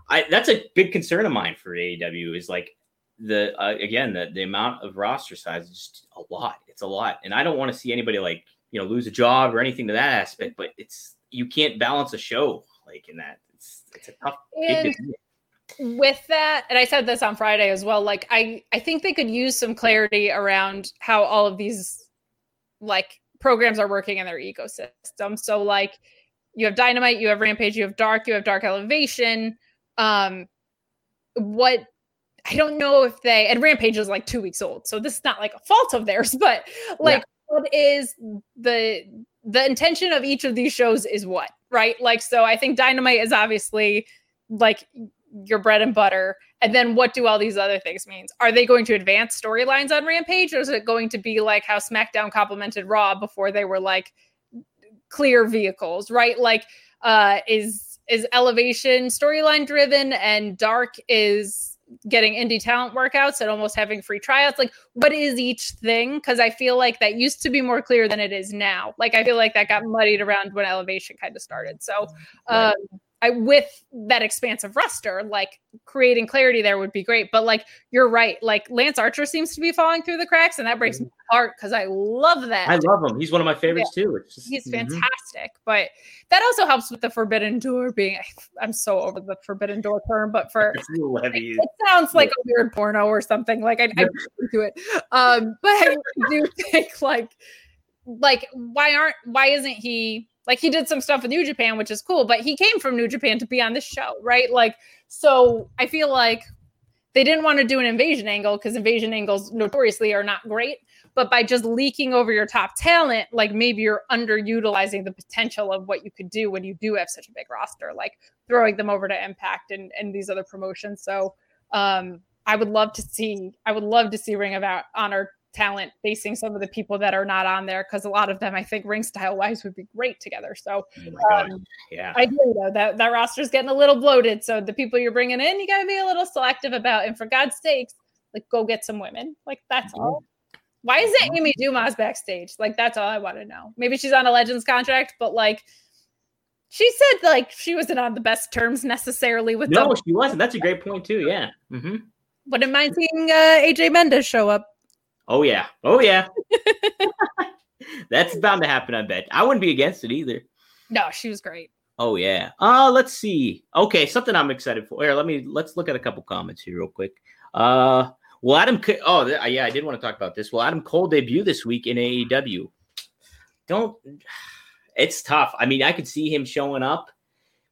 I that's a big concern of mine for AEW is like the uh, again the the amount of roster size is just a lot. It's a lot, and I don't want to see anybody like you know lose a job or anything to that aspect. But it's you can't balance a show like in that. It's it's a tough And- with that and i said this on friday as well like i i think they could use some clarity around how all of these like programs are working in their ecosystem so like you have dynamite you have rampage you have dark you have dark elevation um what i don't know if they and rampage is like two weeks old so this is not like a fault of theirs [laughs] but like what is the the intention of each of these shows is what right? Like so i think dynamite is obviously like your bread and butter and then what do all these other things mean are they going to advance storylines on rampage or is it going to be like how smackdown complimented raw before they were like clear vehicles right? Like uh is is elevation storyline driven and dark is getting indie talent workouts and almost having free tryouts like what is each thing? Because i feel like that used to be more clear than it is now. Like i feel like that got muddied around when elevation kind of started. So Right. Um, I, with that expansive roster, like creating clarity there would be great. But like you're right, like Lance Archer seems to be falling through the cracks, and that breaks my heart because I love that. I love him. He's one of my favorites too. Just, He's Mhm. fantastic, but that also helps with the Forbidden Door being. I'm so over the Forbidden Door term, but for [laughs] It's a little heavy. it sounds like a weird porno or something. Like I, I do [laughs] it, um, but I do [laughs] think like, like why aren't why isn't he like he did some stuff with New Japan, which is cool, but he came from New Japan to be on this show, right? Like, so I feel like they didn't want to do an invasion angle because invasion angles notoriously are not great. But by just leaking over your top talent, like maybe you're underutilizing the potential of what you could do when you do have such a big roster, like throwing them over to Impact and, and these other promotions. So um, I would love to see, I would love to see Ring of Honor talent facing some of the people that are not on there because a lot of them, I think, ring style wise, would be great together. So Oh um, Yeah. I do know that that roster's getting a little bloated. So the people you're bringing in, you got to be a little selective about. And for God's sakes, like go get some women. Like that's all. Why is it Amy Dumas backstage? Like that's all I want to know. Maybe she's on a Legends contract, but like she said, like she wasn't on the best terms necessarily with No, them. she wasn't. That's a great point too. Yeah. hmm Wouldn't mind seeing uh, AJ Mendez show up. Oh yeah. Oh yeah. [laughs] [laughs] That's bound to happen. I bet. I wouldn't be against it either. No, she was great. Oh yeah. Uh let's see. Okay, something I'm excited for. Here, let me let's look at a couple comments here real quick. Uh well Adam oh yeah, I did want to talk about this. Well, Adam Cole debut this week in AEW. Don't [sighs] it's tough. I mean, I could see him showing up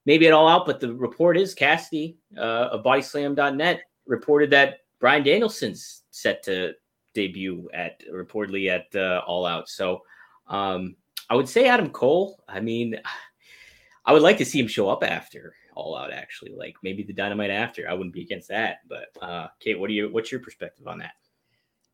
maybe at all out, but the report is Cassidy uh of bodyslam.net reported that Bryan Danielson's set to debut at reportedly at uh, all out. So um I would say Adam Cole. I mean, [sighs] I would like to see him show up after All Out. Actually, like maybe the Dynamite after. I wouldn't be against that. But uh, Kate, what do you? What's your perspective on that?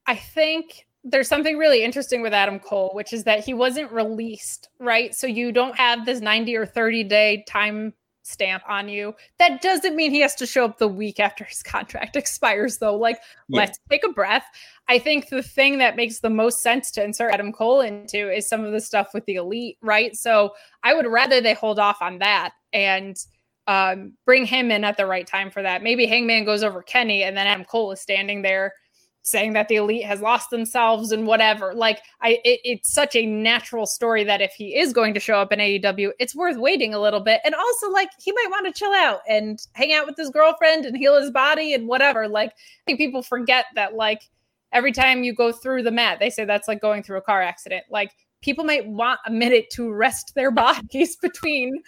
I think there's something really interesting with Adam Cole, which is that he wasn't released, right? So you don't have this 90 or 30 day time stamp on you. That doesn't mean he has to show up the week after his contract [laughs] expires, though. Like, Yeah. let's take a breath. I think the thing that makes the most sense to insert Adam Cole into is some of the stuff with the elite, right? So I would rather they hold off on that and um, bring him in at the right time for that. Maybe Hangman goes over Kenny and then Adam Cole is standing there saying that the elite has lost themselves and whatever. Like I it, it's such a natural story that if he is going to show up in AEW, it's worth waiting a little bit. And also like he might want to chill out and hang out with his girlfriend and heal his body and whatever. Like I think people forget that like every time you go through the mat, they say that's like going through a car accident. Like people might want a minute to rest their [laughs] bodies between.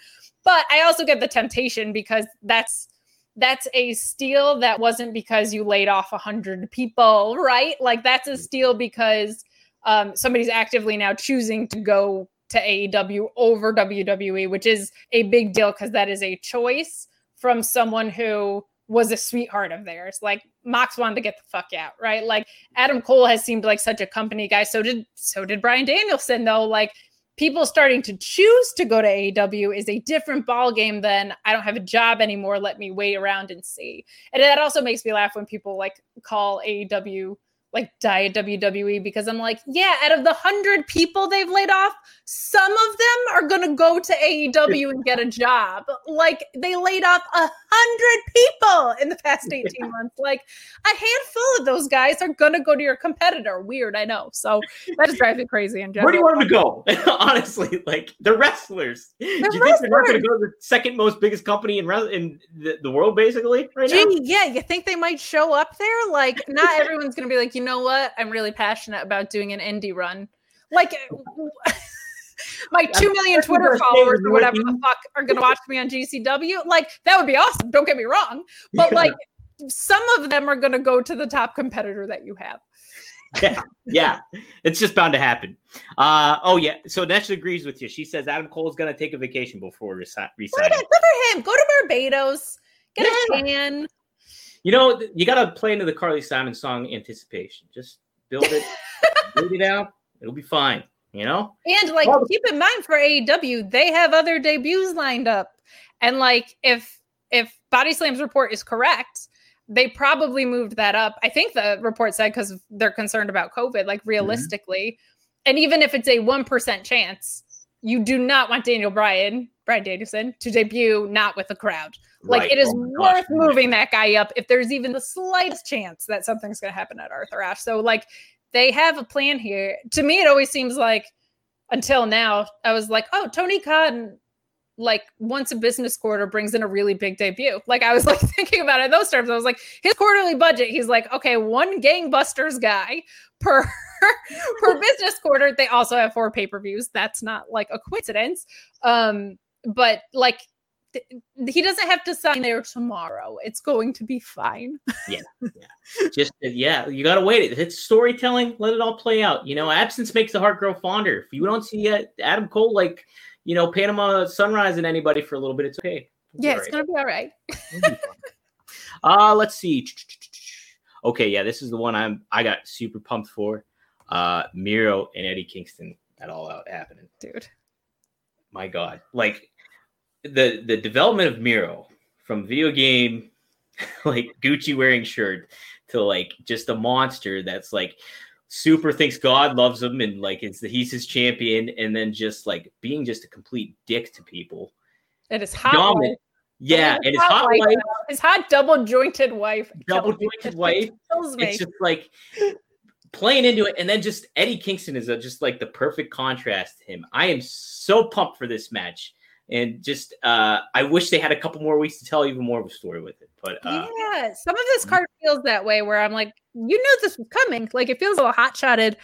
But I also get the temptation because that's that's a steal that wasn't because you laid off a hundred people, right? Like that's a steal because um, somebody's actively now choosing to go to AEW over WWE, which is a big deal because that is a choice from someone who was a sweetheart of theirs. Like Mox wanted to get the fuck out, right? Like Adam Cole has seemed like such a company guy. So did so did Bryan Danielson, though. Like people starting to choose to go to AEW is a different ball game than I don't have a job anymore. Let me wait around and see. And that also makes me laugh when people like call AEW like diet WWE because I'm like, yeah, out of the hundred people they've laid off, some of them are gonna go to AEW and get a job. Like they laid off a hundred people in the past [laughs] 18 months. Like a handful of those guys are gonna go to your competitor. Weird, I know. So that just drives me crazy in general. Where do you want them to go? [laughs] Honestly, like they're wrestlers. do you think they're not going to go to the second most biggest company in re- in the, the world, basically, right now? Gee, yeah, you think they might show up there? Like, not everyone's gonna be like, you know what? I'm really passionate about doing an indie run. Like, [laughs] my two million Twitter followers or whatever the fuck are gonna watch me on GCW. Like, that would be awesome. Don't get me wrong, but Yeah. like, some of them are gonna go to the top competitor that you have. [laughs] yeah, yeah, it's just bound to happen. Uh, oh yeah, so Nesh agrees with you. She says Adam Cole's going to take a vacation before resi- resigning. Good for him. Go to Barbados. Get Yeah. a tan. You know, you got to play into the Carly Simon song "Anticipation." Just build it, [laughs] build it out. It'll be fine. You know. And like Well- keep in mind for AEW, they have other debuts lined up. And like if if Body Slam's report is correct, they probably moved that up. I think the report said because they're concerned about COVID, like mm-hmm. realistically. And even if it's a one percent chance, you do not want Daniel Bryan, Brian Danielson, to debut not with a crowd. Like Right. it is Oh my gosh. worth moving that guy up if there's even the slightest chance that something's going to happen at Arthur Ashe. So like they have a plan here. To me, it always seems like until now, I was like, oh, Tony Khan, like once a business quarter brings in a really big debut. Like I was [laughs] like thinking about it in those terms. I was like, his quarterly budget, he's like, okay, one gangbusters guy per [laughs] per [laughs] business quarter. They also have four pay-per-views. That's not like a coincidence. Um, but like he doesn't have to sign there tomorrow. It's going to be fine. Yeah, [laughs] yeah. Just yeah, you got to wait. It. It's storytelling. Let it all play out. You know, absence makes the heart grow fonder. If you don't see uh, Adam Cole like, you know, Panama Sunrise and anybody for a little bit, it's okay. It's Yeah, it's right. gonna be all right. It'll be fine. Uh let's see. Okay, yeah, this is the one I'm I got super pumped for. Uh Miro and Eddie Kingston at all out happening. Dude. My God. Like the the development of Miro from video game [laughs] like Gucci wearing shirt to like just a monster that's like super thinks God loves him and like it's he's his champion and then just like being just a complete dick to people. And It is hot. Dominant. Yeah, and his hot wife, wife, his hot double jointed wife, double jointed wife. It's just like playing into it, and then just Eddie Kingston is a, just like the perfect contrast to him. I am so pumped for this match, and just uh I wish they had a couple more weeks to tell even more of a story with it. But uh, yeah, some of this Mhm. card feels that way where I'm like, you know, this was coming. Like it feels a little hot shotted.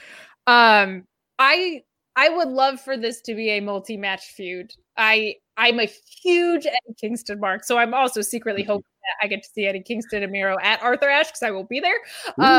Um, I I would love for this to be a multi-match feud. I I'm a huge Eddie Kingston mark, so I'm also secretly Mhm. hoping that I get to see Eddie Kingston and Miro at Arthur Ashe because I will be there.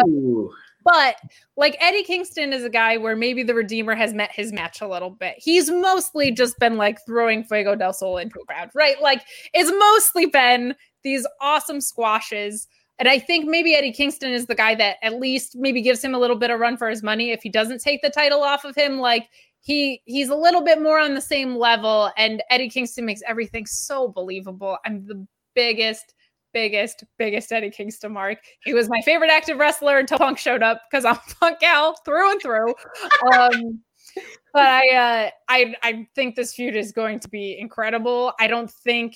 Ooh, But like Eddie Kingston is a guy where maybe the Redeemer has met his match a little bit. He's mostly just been like throwing Fuego del Sol into a crowd, right? Like it's mostly been these awesome squashes. And I think maybe Eddie Kingston is the guy that at least maybe gives him a little bit of run for his money if he doesn't take the title off of him. Like he he's a little bit more on the same level, and Eddie Kingston makes everything so believable. I'm the biggest biggest, biggest Eddie Kingston mark. He was my favorite active wrestler until Punk showed up because I'm Punk Gal through and through. Um, but I, uh, I, I think this feud is going to be incredible. I don't think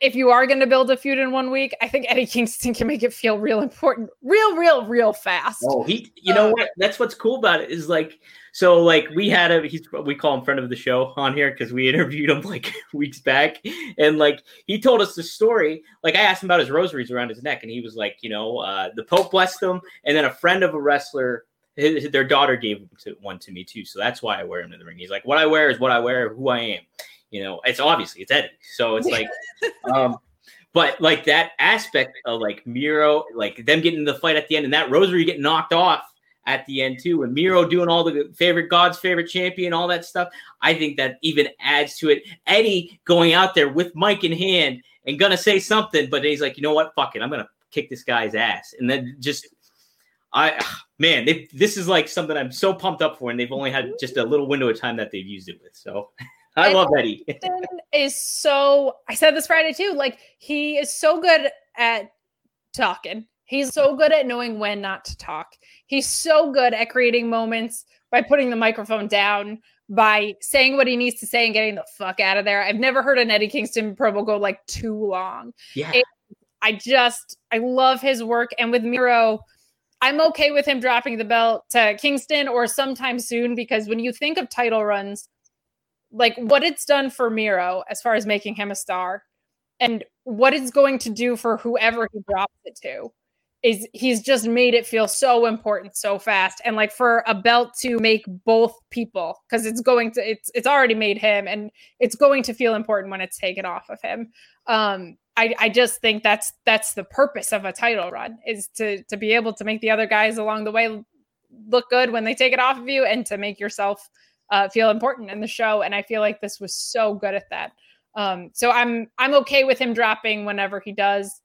if you are going to build a feud in one week, I think Eddie Kingston can make it feel real important, real, real, real fast. Oh, he, you know uh, what? That's what's cool about it is like, so like we had a, he's, we call him friend of the show on here because we [laughs] interviewed him like weeks back. And like he told us the story. Like I asked him about his rosaries around his neck, and he was like, you know, uh, the Pope blessed them. And then a friend of a wrestler, his, their daughter gave one to me too. So that's why I wear him to the ring. He's like, what I wear is what I wear, who I am. You know, it's obviously it's Eddie. So it's like, um, but like that aspect of like Miro, like them getting in the fight at the end and that rosary getting knocked off at the end too, and Miro doing all the favorite God's favorite champion, all that stuff. I think that even adds to it. Eddie going out there with mic in hand and gonna say something, but he's like, you know what, fuck it, I'm gonna kick this guy's ass, and then just. I [sighs] man, they, this is like something I'm so pumped up for, and they've only had just a little window of time that they've used it with. So [laughs] I and love Eddie. [laughs] Kingston is so I said this Friday too. Like he is so good at talking. He's so good at knowing when not to talk. He's so good at creating moments by putting the microphone down, by saying what he needs to say and getting the fuck out of there. I've never heard an Eddie Kingston promo go like too long. Yeah. It, I just I love his work. And with Miro, I'm okay with him dropping the belt to Kingston or sometime soon because when you think of title runs, like what it's done for Miro as far as making him a star and what it's going to do for whoever he drops it to is he's just made it feel so important so fast. And like for a belt to make both people because it's going to it's it's already made him and it's going to feel important when it's taken off of him. Um I, I just think that's that's the purpose of a title run is to to be able to make the other guys along the way look good when they take it off of you and to make yourself uh, feel important in the show. And I feel like this was so good at that. Um, so I'm I'm okay with him dropping whenever he does.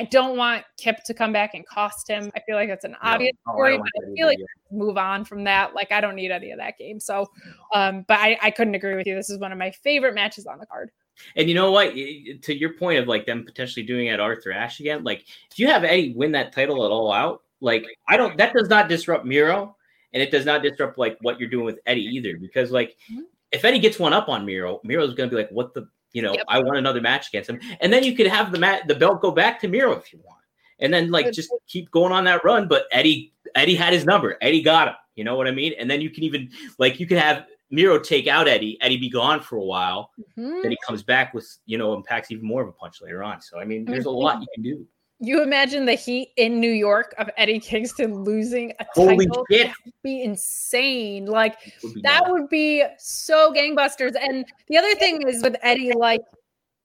I don't want Kip to come back and cost him. I feel like that's an obvious no, story, I but I feel like move on from that. Like I don't need any of that game. So, um, but I, I couldn't agree with you. This is one of my favorite matches on the card. And you know what? To your point of like them potentially doing it Arthur Ashe again, like if you have Eddie win that title at all out, like I don't that does not disrupt Miro and it does not disrupt like what you're doing with Eddie either. Because like mm-hmm. if Eddie gets one up on Miro, Miro's gonna be like, what the you know, yep. I want another match against him. And then you could have the mat the belt go back to Miro if you want. And then like just keep going on that run. But Eddie Eddie had his number. Eddie got him. You know what I mean? And then you can even like you can have Miro take out Eddie, Eddie be gone for a while, mm-hmm. then he comes back with you know impacts even more of a punch later on. So I mean, there's a lot you can do you imagine the heat in New York of Eddie Kingston losing a Holy title? Shit. That would be insane. Like would that bad. would be so gangbusters. And the other thing is with Eddie, like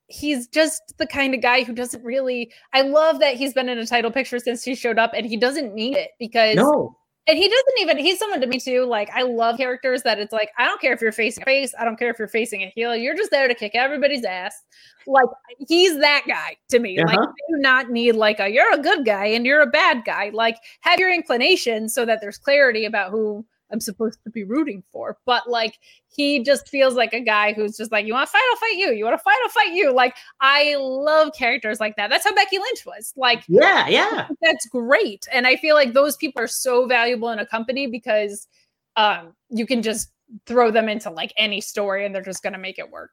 he's just the kind of guy who doesn't really. I love that he's been in a title picture since he showed up, and he doesn't need it because no. And he doesn't even, he's someone to me too. Like, I love characters that it's like, I don't care if you're facing a face, I don't care if you're facing a heel, you're just there to kick everybody's ass. Like, he's that guy to me. Uh-huh. Like, do not need like a, you're a good guy and you're a bad guy. Like, have your inclination so that there's clarity about who I'm supposed to be rooting for. But like he just feels like a guy who's just like, you want to fight, I'll fight you. You want to fight, I'll fight you. Like I love characters like that. That's how Becky Lynch was. Like, yeah, yeah. That's great. And I feel like those people are so valuable in a company because um you can just throw them into like any story and they're just gonna make it work.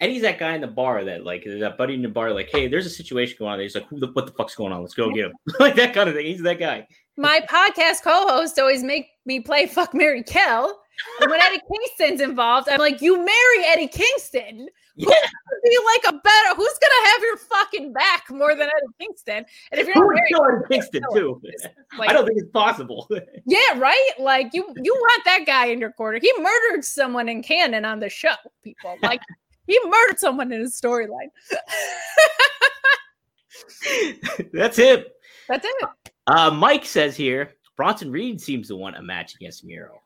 And he's that guy in the bar that like that buddy in the bar, like, hey, there's a situation going on. He's like, who the what the fuck's going on? Let's go get him. [laughs] like that kind of thing. He's that guy. My podcast co-host always make me play fuck Mary Kill. And when Eddie Kingston's involved, I'm like, you marry Eddie Kingston. Yeah. Who's be like a better? Who's gonna have your fucking back more than Eddie Kingston? And if you're not married, Eddie Kingston too. [laughs] Like, I don't think it's possible. [laughs] yeah, right. Like you, you want that guy in your corner. He murdered someone in canon on the show. People like he murdered someone in his storyline. [laughs] That's it. That's it. Uh, Mike says here Bronson Reed seems to want a match against Miro.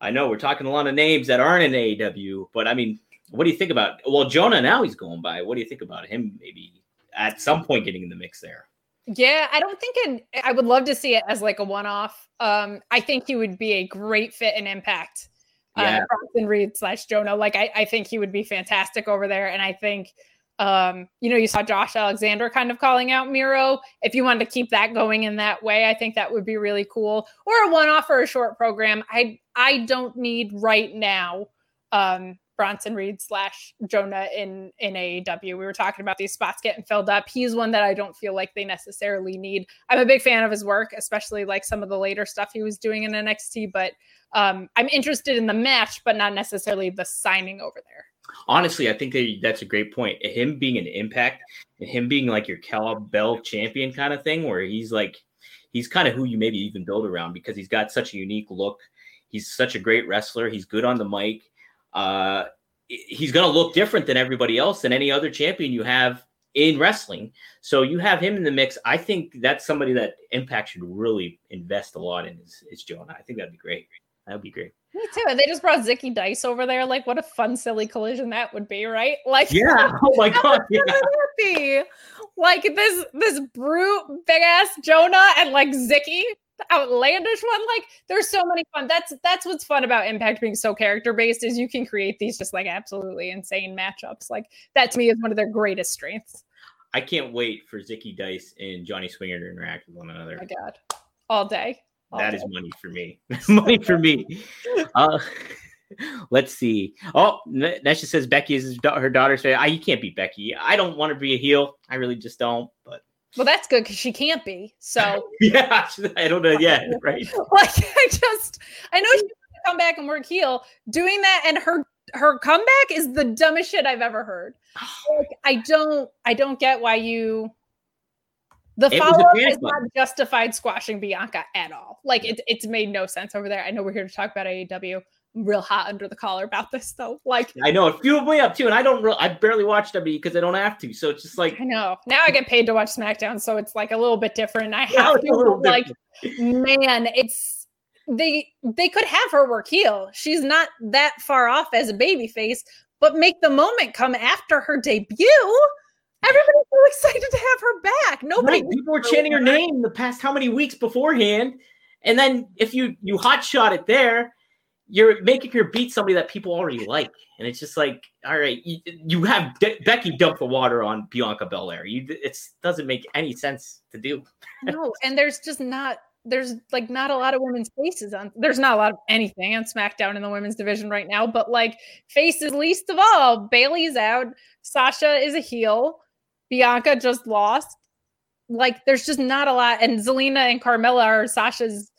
I know we're talking a lot of names that aren't in AEW, but I mean, what do you think about? Well, Jonah now he's going by. What do you think about him? Maybe at some point getting in the mix there. Yeah, I don't think it. I would love to see it as like a one-off. Um, I think he would be a great fit and impact. Uh, Yeah. Bronson Reed slash Jonah. Like I, I think he would be fantastic over there, and I think, um, you know, you saw Josh Alexander kind of calling out Miro. If you wanted to keep that going in that way, I think that would be really cool. Or a one-off or a short program. I, I don't need right now. Um, Bronson Reed slash Jonah in in AEW. We were talking about these spots getting filled up. He's one that I don't feel like they necessarily need. I'm a big fan of his work, especially like some of the later stuff he was doing in NXT. But um, I'm interested in the match, but not necessarily the signing over there. Honestly, I think that that's a great point. Him being an impact and him being like your cowbell champion kind of thing, where he's like, he's kind of who you maybe even build around because he's got such a unique look. He's such a great wrestler. He's good on the mic. Uh, he's going to look different than everybody else than any other champion you have in wrestling. So you have him in the mix. I think that's somebody that Impact should really invest a lot in is, is Jonah. I think that'd be great. That'd be great. Me too. And they just brought Zicky Dice over there. Like, what a fun, silly collision that would be, right? Like, Yeah. [laughs] Oh my god. Yeah. would that be? Like this, this brute, big ass Jonah and like Zicky, outlandish one. Like, there's so many fun. That's that's what's fun about Impact being so character based is you can create these just like absolutely insane matchups. Like that to me is one of their greatest strengths. I can't wait for Zicky Dice and Johnny Swinger to interact with one another. Oh my god, all day. That is money for me. [laughs] money for me. Uh, [laughs] let's see. Oh, Nesha says Becky is her daughter's favorite. I, you can't be Becky. I don't want to be a heel. I really just don't. But Well, that's good because she can't be. So [laughs] yeah, I don't know. Yeah, right. like I just I know she's gonna come back and work heel. Doing that and her her comeback is the dumbest shit I've ever heard. [sighs] Like I don't I don't get why you the It was a follow up is not justified squashing Bianca at all. Like it, it's made no sense over there. I know we're here to talk about AEW. I'm real hot under the collar about this though. Like I know it fueled me up too, and I don't. Re- I barely watch WWE because I don't have to. So it's just like I know. Now I get paid to watch SmackDown, so it's like a little bit different. I have to like man, it's they they could have her work heel. She's not that far off as a baby face, but make the moment come after her debut. Everybody's so excited to have her back. Nobody Right, people were chanting her name the past how many weeks beforehand, and then if you you hot shot it there, you're making her beat somebody that people already like, and it's just like, all right, you, you have De- Becky dump the water on Bianca Belair. You it doesn't make any sense to do. [laughs] no, and there's just not there's like not a lot of women's faces on there's not a lot of anything on SmackDown in the women's division right now, but like faces least of all. Bayley's out, Sasha is a heel, Bianca just lost. Like there's just not a lot, and Zelina and Carmella are Sasha's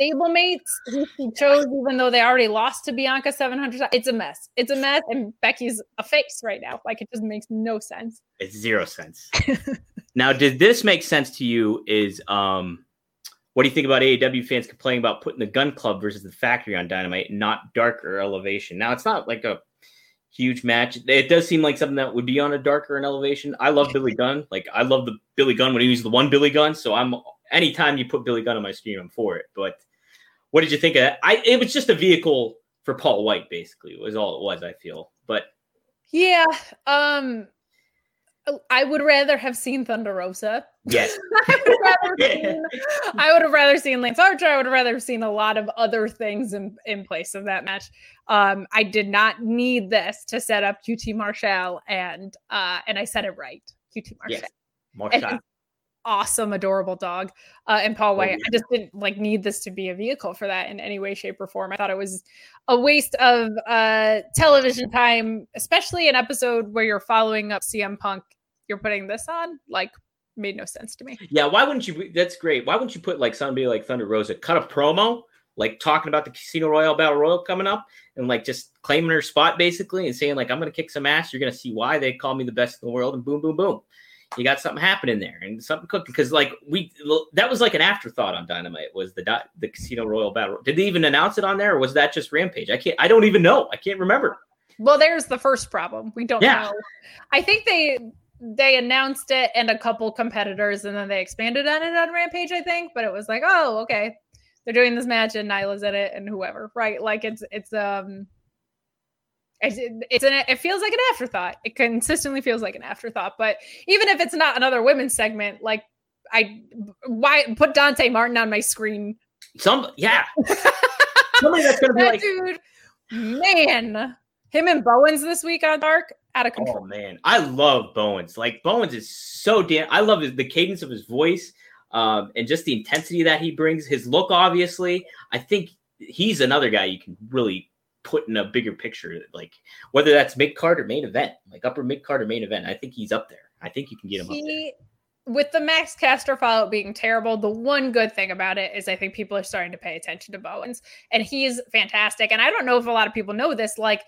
stablemates who she chose, even though they already lost to Bianca 700. It's a mess. It's a mess, and Becky's a face right now. Like it just makes no sense. It's zero sense. [laughs] now, did this make sense to you? Is um, what do you think about AEW fans complaining about putting the Gunn Club versus the Factory on Dynamite, not Darker Elevation? Now, it's not like a huge match. It does seem like something that would be on a Darker and Elevation. I love Billy Gunn. Like I love the Billy Gunn when he was the one Billy Gunn. So I'm anytime you put Billy Gunn on my screen, I'm for it. But what did you think of that? I it was just a vehicle for Paul White, basically, was all it was. I feel, but Yeah. Um I would rather have seen Thunder Rosa. Yes, [laughs] I would seen, I would have rather seen Lance Archer. I would have rather seen a lot of other things in, in place of that match. Um, I did not need this to set up QT Marshall and uh and I said it right. QT Marshall. yes, more And shot. his awesome, adorable dog. Uh, and Paul White. yeah. I just didn't like need this to be a vehicle for that in any way, shape, or form. I thought it was a waste of uh television time, especially an episode where you're following up CM Punk. You're putting this on, like, made no sense to me. Yeah, why wouldn't you? That's great. Why wouldn't you put like somebody like Thunder Rosa cut a promo, like talking about the Casino Royale Battle Royal coming up, and like just claiming her spot basically, and saying like I'm gonna kick some ass. You're gonna see why they call me the best in the world, and boom, boom, boom. You got something happening there, and something cooking because like we that was like an afterthought on Dynamite was the the Casino Royal Battle. Did they even announce it on there, or was that just Rampage? I can't. I don't even know. I can't remember. Well, there's the first problem. We don't Yeah. know. I think they they announced it and a couple competitors, and then they expanded on it on Rampage. I think, but it was like, oh, okay, they're doing this match, and Nyla's in it, and whoever, right? Like it's it's um. It's, it's an it feels like an afterthought. It consistently feels like an afterthought. But even if it's not another women's segment, like I why put Dante Martin on my screen. Some yeah. [laughs] Somebody that's gonna be That like, dude, man, him and Bowens this week on Dark out of control. oh man, I love Bowens. Like Bowens is so damn. I love his, the cadence of his voice, um, and just the intensity that he brings. His look, obviously, I think he's another guy you can really put in a bigger picture. Like whether that's mid card or main event, like upper mid card or main event, I think he's up there. I think you can get him up there. he with the Max Caster follow being terrible, the one good thing about it is I think people are starting to pay attention to Bowens, and he's fantastic. And I don't know if a lot of people know this, like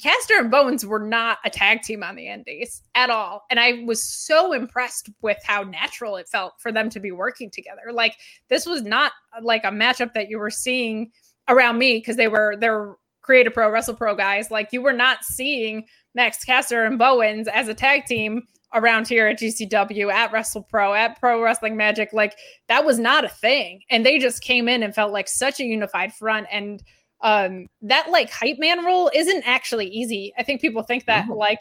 Caster and Bowens were not a tag team on the Indies at all. And I was so impressed with how natural it felt for them to be working together. Like this was not uh, like a matchup that you were seeing around me because they were they're creative pro, wrestle pro guys. Like you were not seeing Max Caster and Bowens as a tag team around here at GCW, at Wrestle Pro, at Pro Wrestling Magic. Like that was not a thing. And they just came in and felt like such a unified front. And um that like hype man role isn't actually easy. I think people think that No. like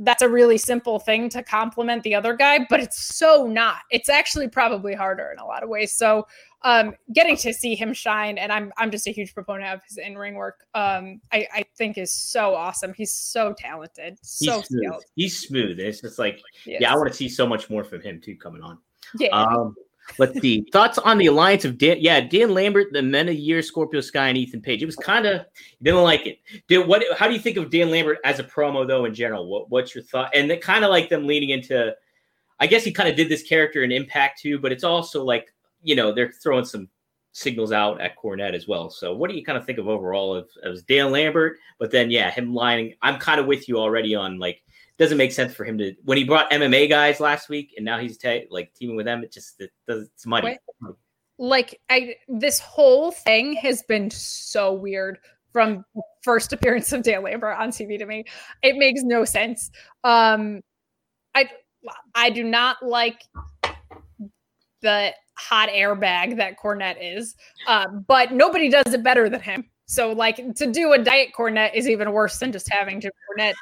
that's a really simple thing to compliment the other guy, but it's so not. It's actually probably harder in a lot of ways. So um getting to see him shine and I'm I'm just a huge proponent of his in-ring work. Um I, I think is so awesome. He's so talented, so He's smooth. skilled. He's smooth. It's just like Yes. yeah, I want to see so much more from him too coming on. yeah. Um, let's see thoughts on the alliance of Dan. Yeah, Dan Lambert, the Men of Year, Scorpio Sky, and Ethan Page. It was kind of didn't like it. Did what? How do you think of Dan Lambert as a promo though in general? What What's your thought? And the kind of like them leading into. I guess he kind of did this character in Impact too, but it's also like you know they're throwing some signals out at Cornette as well. So what do you kind of think of overall of as Dan Lambert? But then yeah, him lining. I'm kind of with you already on like doesn't make sense for him to when he brought MMA guys last week and now he's ta- like teaming with them. It just it does it's muddy. Wait. like I this whole thing has been so weird from first [laughs] appearance of Dan Lambert on TV to me. It makes no sense. Um I I do not like the hot airbag that Cornette is. Um, but nobody does it better than him. So like to do a diet Cornette is even worse than just having Jim Cornette.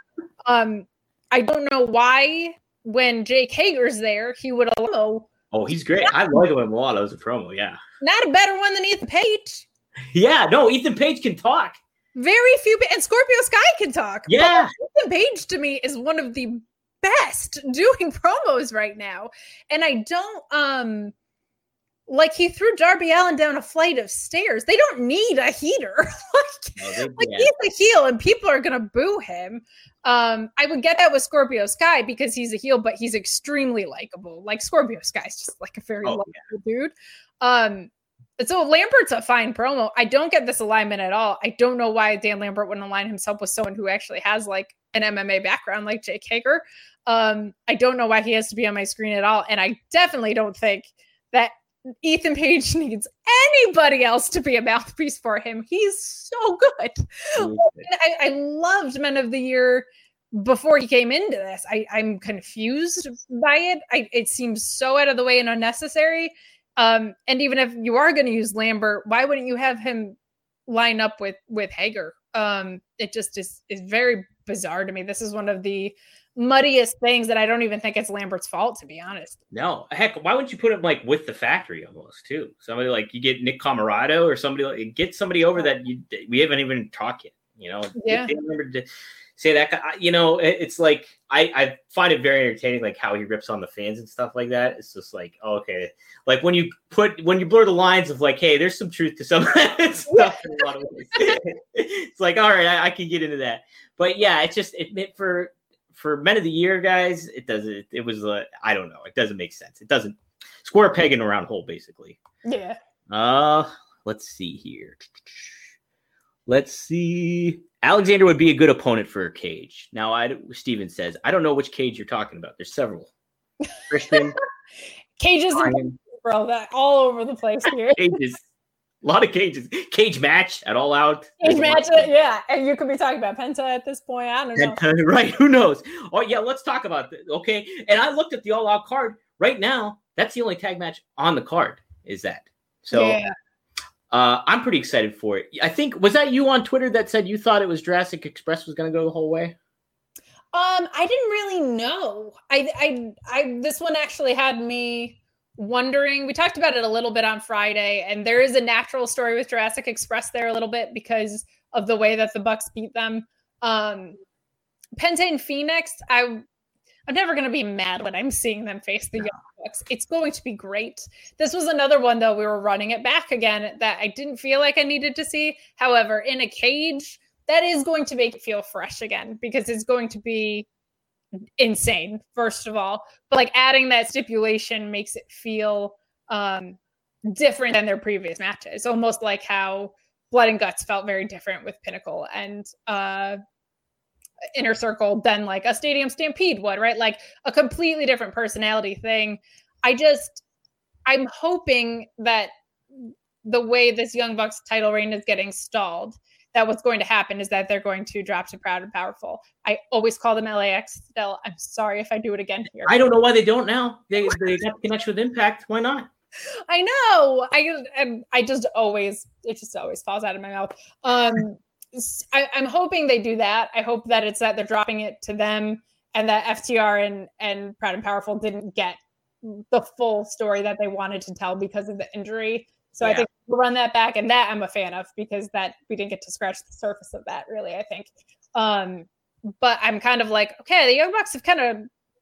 Um I don't know why when Jake Hager's there, he would allow Oh, he's great. I like him a lot as a promo. Yeah, not a better one than Ethan Page. yeah. No, Ethan Page can talk. Very few, and Scorpio Sky can talk. Yeah, Ethan Page to me is one of the best doing [laughs] promos right now, and I don't um like he threw Darby Allin down a flight of stairs. They don't need a heater. [laughs] like, No, like yeah. he's a heel, and people are gonna boo him. Um, I would get that with Scorpio Sky because he's a heel, but he's extremely likable. Like Scorpio Sky's just like a very Oh, likable dude. Um, so Lambert's a fine promo. I don't get this alignment at all. I don't know why Dan Lambert wouldn't align himself with someone who actually has like an MMA background like Jake Hager. Um, I don't know why he has to be on my screen at all. And I definitely don't think that Ethan Page needs anybody else to be a mouthpiece for him. He's so good. I, I loved Men of the Year before he came into this. I, I'm confused by it. I, it seems so out of the way and unnecessary. Um, and even if you are going to use Lambert, why wouldn't you have him line up with with Hager? Um, it just is is very bizarre to me. This is one of the muddiest things that I don't even think it's Lambert's fault, to be honest. No, heck, why wouldn't you put him like with the factory almost too? Somebody like you get Nick Comoroto or somebody like get somebody over that you we haven't even talked yet. You know, Yeah. To say that. guy- You know, it- it's like I I find it very entertaining, like how he rips on the fans and stuff like that. It's just like oh, okay, like when you put when you blur the lines of like, hey, there's some truth to some [laughs] stuff. In a lot of ways. [laughs] it's like all right, I, I can get into that, but yeah, it's just it meant for for men of the year guys it doesn't it was uh, i don't know it doesn't make sense. It doesn't square a peg in a round hole basically. Yeah. uh let's see here. Let's see. Alexander would be a good opponent for cage. Now i steven says i don't know which cage you're talking about. There's several. Christian [laughs] Cages bro, that all over the place here. cages a [laughs] lot of cages cage match at all out Cage match, yeah. And you could be talking about Penta at this point. I don't know. [laughs] Right who knows oh yeah let's talk about this okay and i looked at the all out card right now that's the only tag match on the card is that so yeah. uh i'm pretty excited for it i think was that you on twitter that said you thought it was jurassic express was going to go the whole way Um, I didn't really know. I, I, I. This one actually had me wondering. We talked about it a little bit on Friday, and there is a natural story with Jurassic Express there a little bit because of the way that the Bucks beat them. Um, Penta and Phoenix, I I'm never going to be mad when I'm seeing them face the Young Bucks. It's going to be great. This was another one though. We were running it back again that I didn't feel like I needed to see. However, in a cage, that is going to make it feel fresh again because it's going to be insane. First of all, but like adding that stipulation makes it feel um different than their previous matches. Almost like how Blood and Guts felt very different with Pinnacle and uh inner circle than like a stadium stampede would, right? Like a completely different personality thing. I just, I'm hoping that the way this Young Bucks title reign is getting stalled, that what's going to happen is that they're going to drop to Proud and Powerful. I always call them LAX still. I'm sorry if I do it again here. I don't know why they don't now. They they got the connection with Impact. Why not? I know. I I just always it just always falls out of my mouth. Um I, am hoping they do that. I hope that it's that they're dropping it to them and that FTR and and Proud and Powerful didn't get the full story that they wanted to tell because of the injury. So yeah. I think we'll run that back, and that I'm a fan of because that we didn't get to scratch the surface of that really. I think, um, but I'm kind of like, okay, the Young Bucks have kind of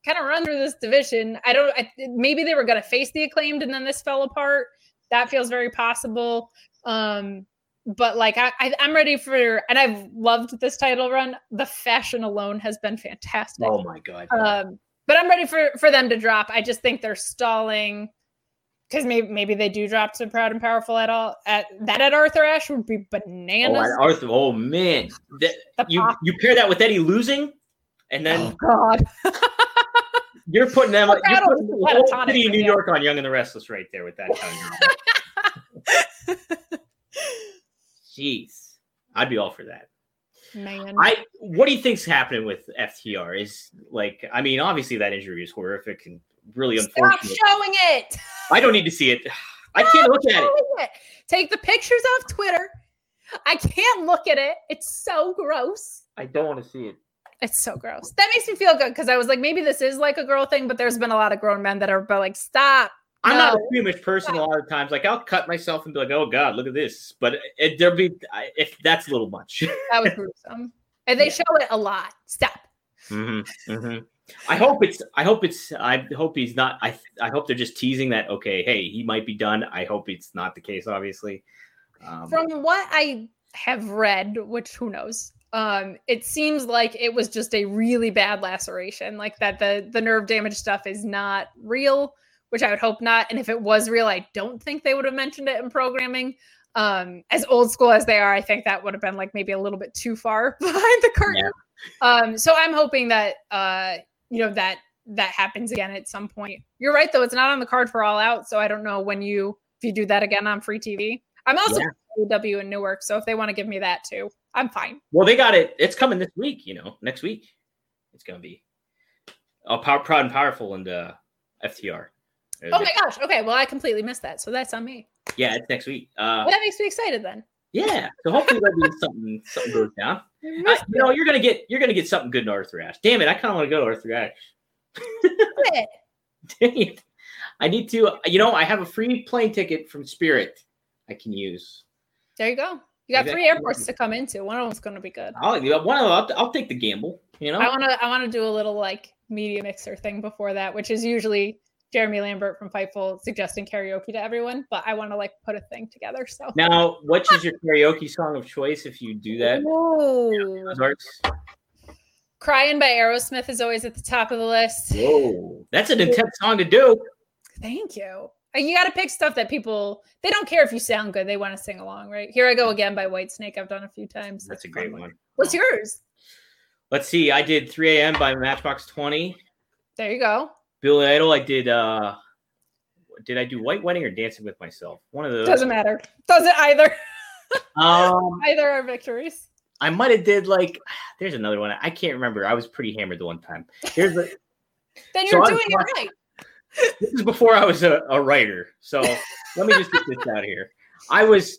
kind of run through this division. I don't. I, maybe they were going to face the acclaimed, and then this fell apart. That feels very possible. Um, but like I, I am ready for and I've loved this title run. The fashion alone has been fantastic. Oh my god. Um, but I'm ready for for them to drop. I just think they're stalling because maybe maybe they do drop to proud and powerful at all. At that at Arthur Ashe would be oh, bananas. Oh, Arthur, oh man, that, you you pair that with Eddie losing, and then oh god. [laughs] You're putting them. You're putting the whole city of New York on Young and the Restless right there with that. [laughs] Kind of Jeez, I'd be all for that. Man, I what do you think's happening with FTR? Is like, I mean, obviously that injury is horrific and really Stop unfortunate. showing it. I don't need to see it. [sighs] I can't look at it. it. Take the pictures off Twitter. I can't look at it. It's so gross. I don't want to see it. It's so gross. That makes me feel good because I was like, maybe this is like a girl thing, but there's been a lot of grown men that are like, stop, I'm no. not a squeamish person a lot of times. Like I'll cut myself and be like, "Oh God, look at this," but it, there'll be if that's a little much. [laughs] that was gruesome, and they yeah. show it a lot. Stop. Mm-hmm, mm-hmm. I hope it's. I hope it's. I hope he's not. I. I hope they're just teasing that. Okay, hey, he might be done. I hope it's not the case. Obviously, um, from what I have read, which who knows, um, it seems like it was just a really bad laceration. Like that the the nerve damage stuff is not real which I would hope not. And if it was real, I don't think they would have mentioned it in programming. Um, as old school as they are, I think that would have been like maybe a little bit too far [laughs] behind the curtain. Yeah. Um, so I'm hoping that uh, you know that that happens again at some point. You're right though; it's not on the card for All Out, so I don't know when you if you do that again on free TV. I'm also yeah. W in Newark, so if they want to give me that too, I'm fine. Well, they got it. It's coming this week. You know, next week it's gonna be oh, power, proud and powerful and uh, FTR. Oh my gosh. Okay. Well, I completely missed that. So that's on me. Yeah, it's next week. Uh, well, that makes me excited then. Yeah. So hopefully there'll be something [laughs] something goes down. Uh, you know, you're gonna get you're gonna get something good in Arthur Ashe. Damn it, I kind of want to go to Arthur Ashe. [laughs] Dang it. I need to. You know, I have a free plane ticket from Spirit. I can use. There you go. You got three airports to come into. One of them's going to be good. I'll, one of them, I'll, I'll take the gamble. You know, I want to. I want to do a little like media mixer thing before that, which is usually Jeremy Lambert from Fightful suggesting karaoke to everyone, but I want to like put a thing together. So now, what is your karaoke song of choice if you do that? Crying by Aerosmith is always at the top of the list. Whoa, that's an intense song to do. Thank you. Uh, you got to pick stuff that people they don't care if you sound good; they want to sing along, right? Here I go again by Whitesnake. I've done a few times. That's, that's a great one. What's yours? Let's see. I did 3 a.m. by Matchbox 20. There you go. Billy Idol, I did. uh Did I do White Wedding or Dancing with Myself? One of those. Doesn't matter. Doesn't either. [laughs] um, either are victories. I might have did like. [sighs] There's another one. I can't remember. I was pretty hammered the one time. Here's the. [laughs] then you're so doing it right. [laughs] This is before I was a, a writer. So let me just get this out here. I was.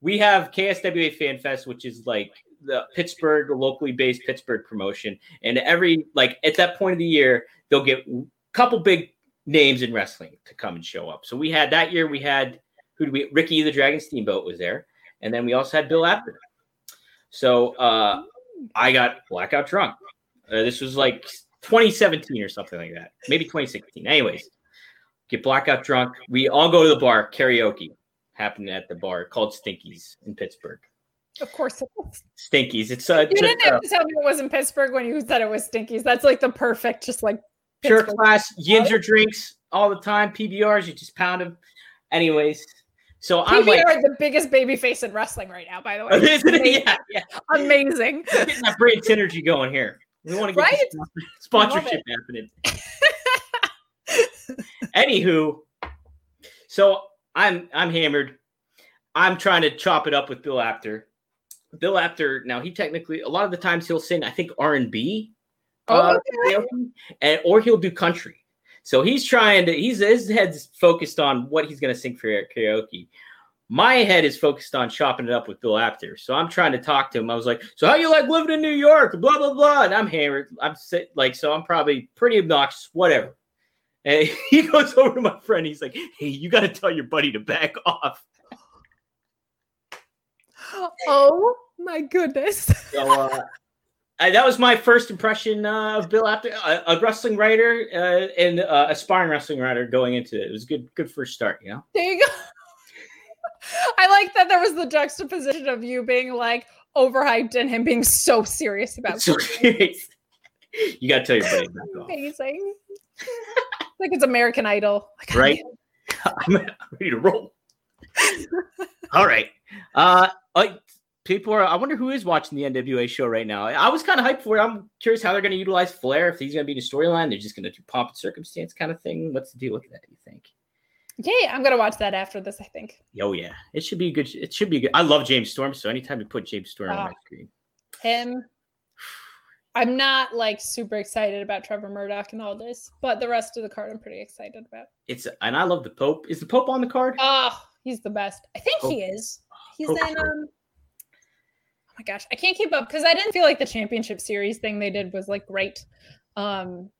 We have KSWA Fan Fest, which is like the Pittsburgh, locally based Pittsburgh promotion. And every like at that point of the year, they'll get a couple big names in wrestling to come and show up. So we had that year. We had who do we? Ricky the Dragon Steamboat was there, and then we also had Bill Apter. So uh, I got blackout drunk. Uh, this was like 2017 or something like that, maybe 2016. Anyways, get blackout drunk. We all go to the bar karaoke. Happened at the bar called Stinkies in Pittsburgh. Of course, it was. Stinkies. It's uh, you just, didn't uh, have to tell me it was in Pittsburgh when you said it was Stinkies. That's like the perfect, just like pure Pittsburgh. class ginger drinks all the time. PBRs, you just pound them. Anyways, so I'm PBR, like, the biggest baby face in wrestling right now. By the [laughs] way, isn't it? Yeah, yeah. amazing. Getting that brain synergy going here. We want to get Right? sponsorship happening. Anywho, so I'm I'm hammered. I'm trying to chop it up with Bill Apter. Bill Apter, now he technically a lot of the times he'll sing, I think R and B, Oh, uh, and or he'll do country. So he's trying to he's his head's focused on what he's gonna sing for karaoke. My head is focused on chopping it up with Bill Apter. So I'm trying to talk to him. I was like, "So how you like living in New York?" Blah blah blah. And I'm hammered. I'm sit, like, so I'm probably pretty obnoxious. Whatever. And [laughs] he goes over to my friend. He's like, "Hey, you got to tell your buddy to back [laughs] off." Oh my goodness. So uh, I, that was my first impression uh, of Bill Apter, a, a wrestling writer uh, and uh, aspiring wrestling writer going into it. It was a good, good first start. You know. There you go. [laughs] I like that there was the juxtaposition of you being like overhyped and him being so serious about [laughs] So it. you got to tell your buddy back. Amazing. [laughs] like it's American Idol. Like, Right? I'm ready to roll. All right. Uh, I, people are. I wonder who is watching the NWA show right now. I was kind of hyped for it. I'm curious how they're going to utilize Flair. If he's going to be in the storyline, they're just going to do pomp and circumstance kind of thing. What's the deal with that? Do you think? Yeah, I'm gonna watch that after this. I think Oh yeah, it should be a good. It should be good. I love James Storm, so anytime you put James Storm on Ah. my screen, him. I'm not like super excited about Trevor Murdoch and all this, but the rest of the card I'm pretty excited about. it's and I love the Pope. Is the Pope on the card? Oh, he's the best. I think he is. He's Pope's in um Oh my gosh, I can't keep up because I didn't feel like the championship series thing they did was like great. Um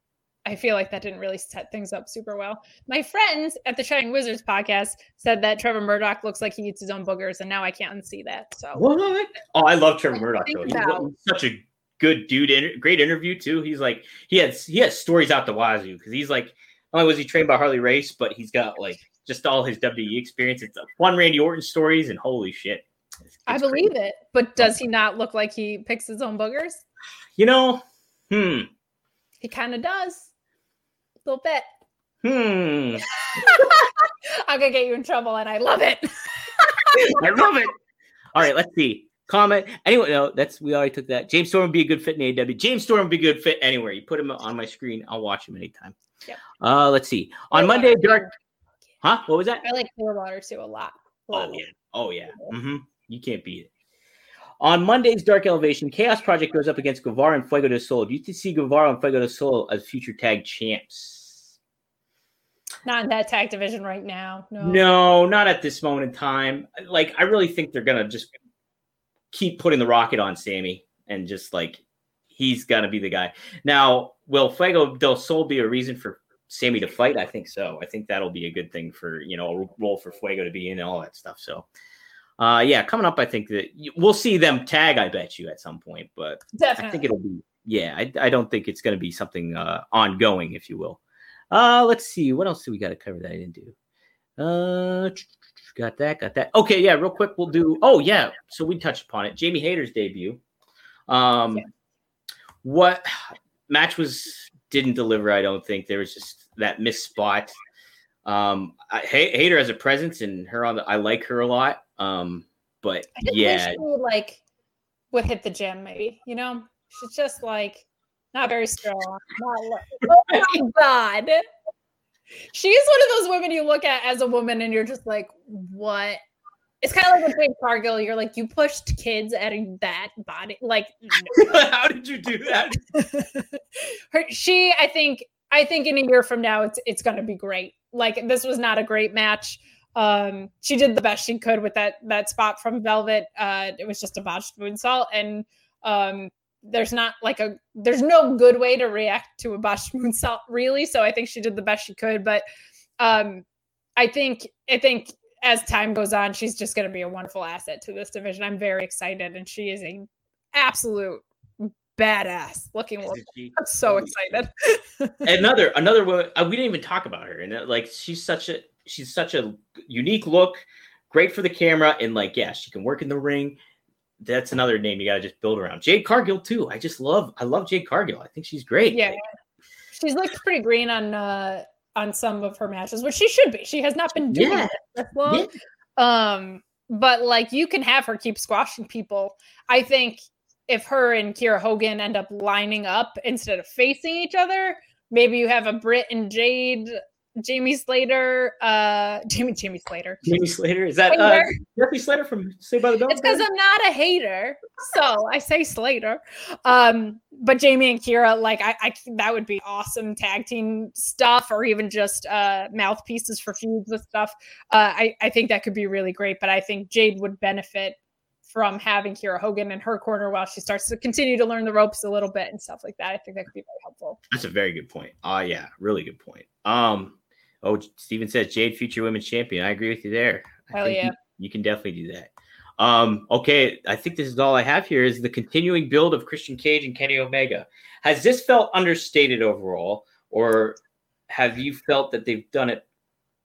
I feel like that didn't really set things up super well. My friends at the Shining Wizards podcast said that Trevor Murdoch looks like he eats his own boogers, and now I can't unsee that. So What? Oh, I love Trevor Murdoch though. He's such a good dude. Inter- great interview too. He's like he has he has stories out the wazoo because he's like not only was he trained by Harley Race, but he's got like just all his WWE experience. It's a fun Randy Orton stories and holy shit. It's- I believe great. it. But does he not look like he picks his own boogers? You know, hmm, He kind of does. A little bit. hmm. [laughs] I'm gonna get you in trouble, and I love it. [laughs] I love it. All right, let's see. Comment. Anyway, no, that's we already took that. James Storm would be a good fit in AEW. James Storm would be a good fit anywhere. You put him on my screen, I'll watch him anytime. Yep. Uh, let's see. On Monday, Dark. Huh? What was that? I like Clearwater too a lot. Oh yeah. Oh yeah. hmm You can't beat it. On Monday's Dark Elevation, Chaos Project goes up against Guevara and Fuego del Sol. Do you see Guevara and Fuego del Sol as future tag champs? Not in that tag division right now. No. No, not at this moment in time. Like, I really think they're gonna just keep putting the rocket on Sammy and just like he's gonna be the guy. Now, will Fuego del Sol be a reason for Sammy to fight? I think so. I think that'll be a good thing for you know a role for Fuego to be in and all that stuff. So, uh, yeah, coming up, I think that we'll see them tag. I bet you at some point, but I think it'll be yeah. I, I don't think it's going to be something uh, ongoing, if you will. Uh, let's see what else do we got to cover that I didn't do. Uh, got that, got that. Okay, yeah, real quick, we'll do. Oh yeah, so we touched upon it. Jamie Hayter's debut. Um, Yeah. what match was didn't deliver? I don't think there was just that missed spot. Um, I, Hayter has a presence, and her on the. I like her a lot. Um, but yeah, she would, like would hit the gym, maybe. You know, she's just like not very strong. Not [laughs] oh my god, she's one of those women you look at as a woman and you're just like, what? It's kind of like with Jade Cargill. You're like, you pushed kids at a- that body. Like, [laughs] no. how did you do that? [laughs] her she i think i think in a year from now it's it's going to be great like this was not a great match um she did the best she could with that that spot from velvet uh it was just a botched moonsault and um there's not like a there's no good way to react to a botched [laughs] moonsault really. So I think she did the best she could, but um, I think I think as time goes on, she's just going to be a wonderful asset to this division. I'm very excited, and she is a absolute badass looking woman. I'm so [laughs] excited. another another woman uh, we didn't even talk about her, and uh, like she's such a she's such a unique look, great for the camera, and like yeah, she can work in the ring. That's another name you got to just build around. Jade Cargill too. I just love I love Jade Cargill. I think she's great. Yeah, she's looked pretty green on uh on some of her matches, which she should be. She has not been doing yeah. it long. Yeah. Um, but like you can have her keep squashing people. I think if her and Kiera Hogan end up lining up instead of facing each other, maybe you have a Britt and Jade Jamie Slater, uh, [laughs] Jamie Jamie Slater. Jamie Slater is that uh, Jeffrey Slater from Saved by the Bell? It's because I'm not a hater, so I say Slater. Um, but Jamie and Kiera, like I, I, that would be awesome tag team stuff, or even just uh mouthpieces for feuds with stuff. Uh, I I think that could be really great. But I think Jade would benefit from having Kiera Hogan in her corner while she starts to continue to learn the ropes a little bit and stuff like that. I think that could be very helpful. That's a very good point. Oh uh, yeah, really good point. Um, Oh, Steven says Jade future women's champion. I agree with you there. Hell yeah. You, you, can definitely do that. Um, okay, I think this is all I have here is the continuing build of Christian Cage and Kenny Omega. Has this felt understated overall, or have you felt that they've done it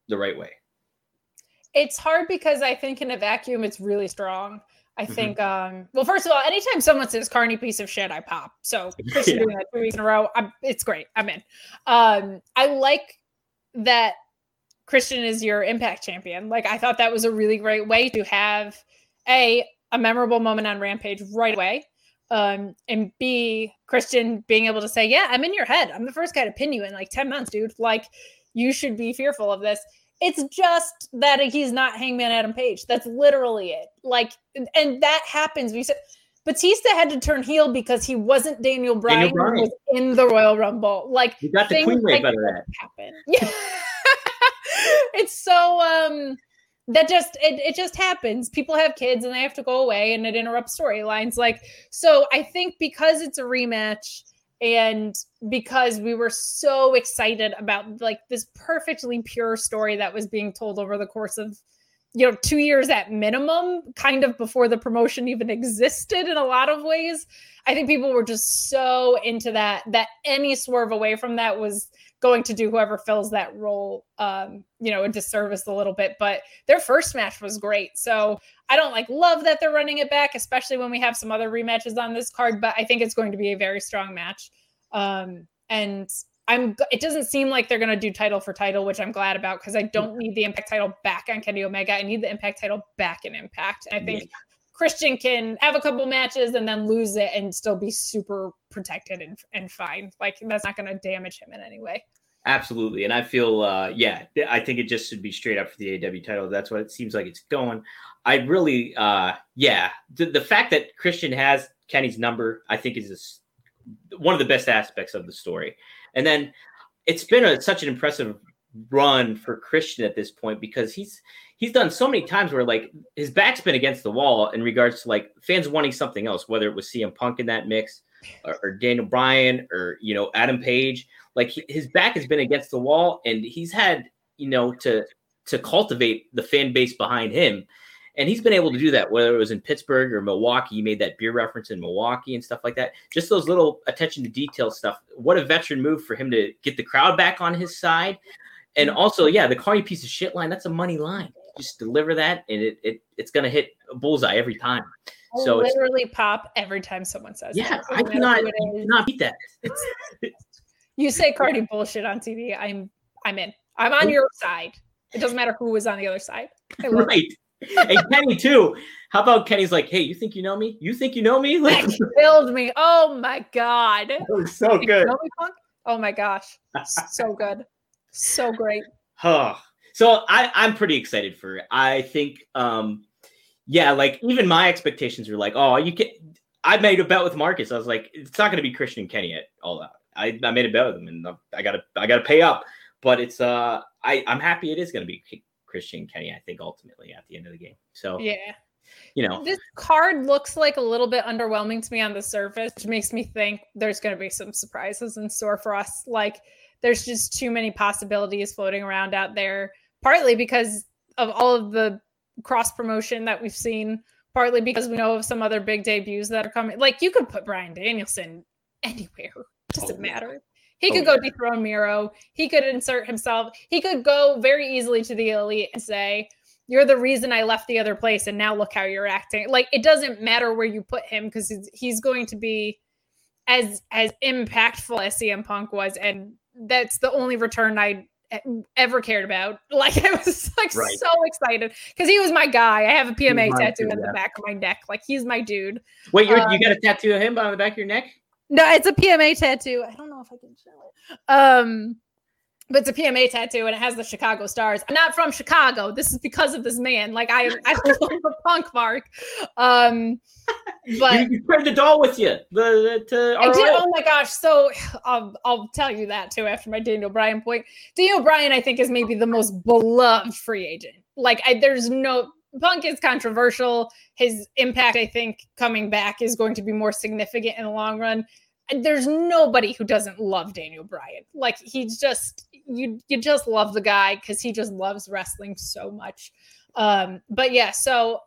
the right way? It's hard because I think in a vacuum it's really strong. I mm-hmm. think um well first of all, anytime someone says carny piece of shit, I pop. So [laughs] Christian yeah. doing that two weeks in a row, I'm, it's great. I'm in. Um I like that Christian is your impact champion. Like I thought that was a really great way to have a a memorable moment on Rampage right away. Um, and B, Christian being able to say, Yeah, I'm in your head. I'm the first guy to pin you in like 10 months, dude. Like, you should be fearful of this. It's just that he's not Hangman Adam Page. That's literally it. Like, and that happens. We said Batista had to turn heel because he wasn't Daniel Bryan, Daniel Bryan. was in the Royal Rumble. Like you got the queen like better that happen. [laughs] Yeah. it's so um that just it, it just happens people have kids and they have to go away and it interrupts storylines like so i think because it's a rematch and because we were so excited about like this perfectly pure story that was being told over the course of you know, two years at minimum, kind of before the promotion even existed in a lot of ways. I think people were just so into that that any swerve away from that was going to do whoever fills that role, um, you know, a disservice a little bit. But their first match was great. So I don't like love that they're running it back, especially when we have some other rematches on this card. But I think it's going to be a very strong match. Um, and I'm it doesn't seem like they're gonna do title for title, which I'm glad about because I don't need the impact title back on Kenny Omega. I need the impact title back in Impact. I think yeah. Christian can have a couple matches and then lose it and still be super protected and, and fine. Like that's not gonna damage him in any way. Absolutely. And I feel uh yeah, I think it just should be straight up for the AEW title. That's what it seems like it's going. I really uh yeah, the, the fact that Christian has Kenny's number, I think is a, one of the best aspects of the story. And then it's been a, such an impressive run for Christian at this point because he's he's done so many times where like his back's been against the wall in regards to like fans wanting something else, whether it was CM Punk in that mix or, or Daniel Bryan or you know Adam Page. Like he, his back has been against the wall, and he's had you know to to cultivate the fan base behind him. And he's been able to do that, whether it was in Pittsburgh or Milwaukee. He made that beer reference in Milwaukee and stuff like that. Just those little attention to detail stuff. What a veteran move for him to get the crowd back on his side. And also, yeah, the carny piece of shit line, that's a money line. Just deliver that and it, it it's gonna hit a bullseye every time. I so literally pop every time someone says Yeah, I cannot, cannot beat that. [laughs] you say carny bullshit on TV, I'm I'm in. I'm on your side. It doesn't matter who was on the other side. right. It [laughs] and Kenny too. How about Kenny's like, hey, you think you know me? You think you know me? [laughs] Like, killed me. Oh my god. That was so good. Me, oh my gosh, so [laughs] good, so great. Huh. So I I'm pretty excited for it. I think um yeah, like even my expectations were like, oh, you can. I made a bet with Marcus. I was like, it's not going to be Christian and Kenny at all out. I, I made a bet with him, and I gotta I gotta pay up. But it's uh I I'm happy it is going to be Christian Kenny, I think, ultimately at the end of the game. So yeah. you know, This card looks like a little bit underwhelming to me on the surface, which makes me think there's going to be some surprises in store for us. Like, there's just too many possibilities floating around out there, partly because of all of the cross promotion that we've seen, partly because we know of some other big debuts that are coming. Like, you could put Bryan Danielson anywhere, doesn't Oh, matter. He Oh, could go yeah. dethrone Miro. He could insert himself. He could go very easily to the elite and say, You're the reason I left the other place. And now look how you're acting. Like, it doesn't matter where you put him because he's, he's going to be as as impactful as CM Punk was. And that's the only return I ever cared about. [laughs] Like, I was like Right. so excited because he was my guy. I have a PMA tattoo too, on the back of my neck. Like, he's my dude. wait, you're, um, you got a tattoo of him on the back of your neck? No, it's a PMA tattoo. I don't know if I can show it. Um, but it's a PMA tattoo and it has the Chicago stars. I'm not from Chicago. This is because of this man. Like I, I [laughs] love the punk mark. Um, but you, you carried the doll with you. The, the to I did. Oh my gosh! So I'll I'll tell you that too after my Daniel Bryan point. Daniel Bryan, I think, is maybe the most beloved free agent. Like, I, there's no Punk is controversial. His impact, I think, coming back is going to be more significant in the long run. And there's nobody who doesn't love Daniel Bryan. Like, he's just you you just love the guy because he just loves wrestling so much. Um, but yeah, so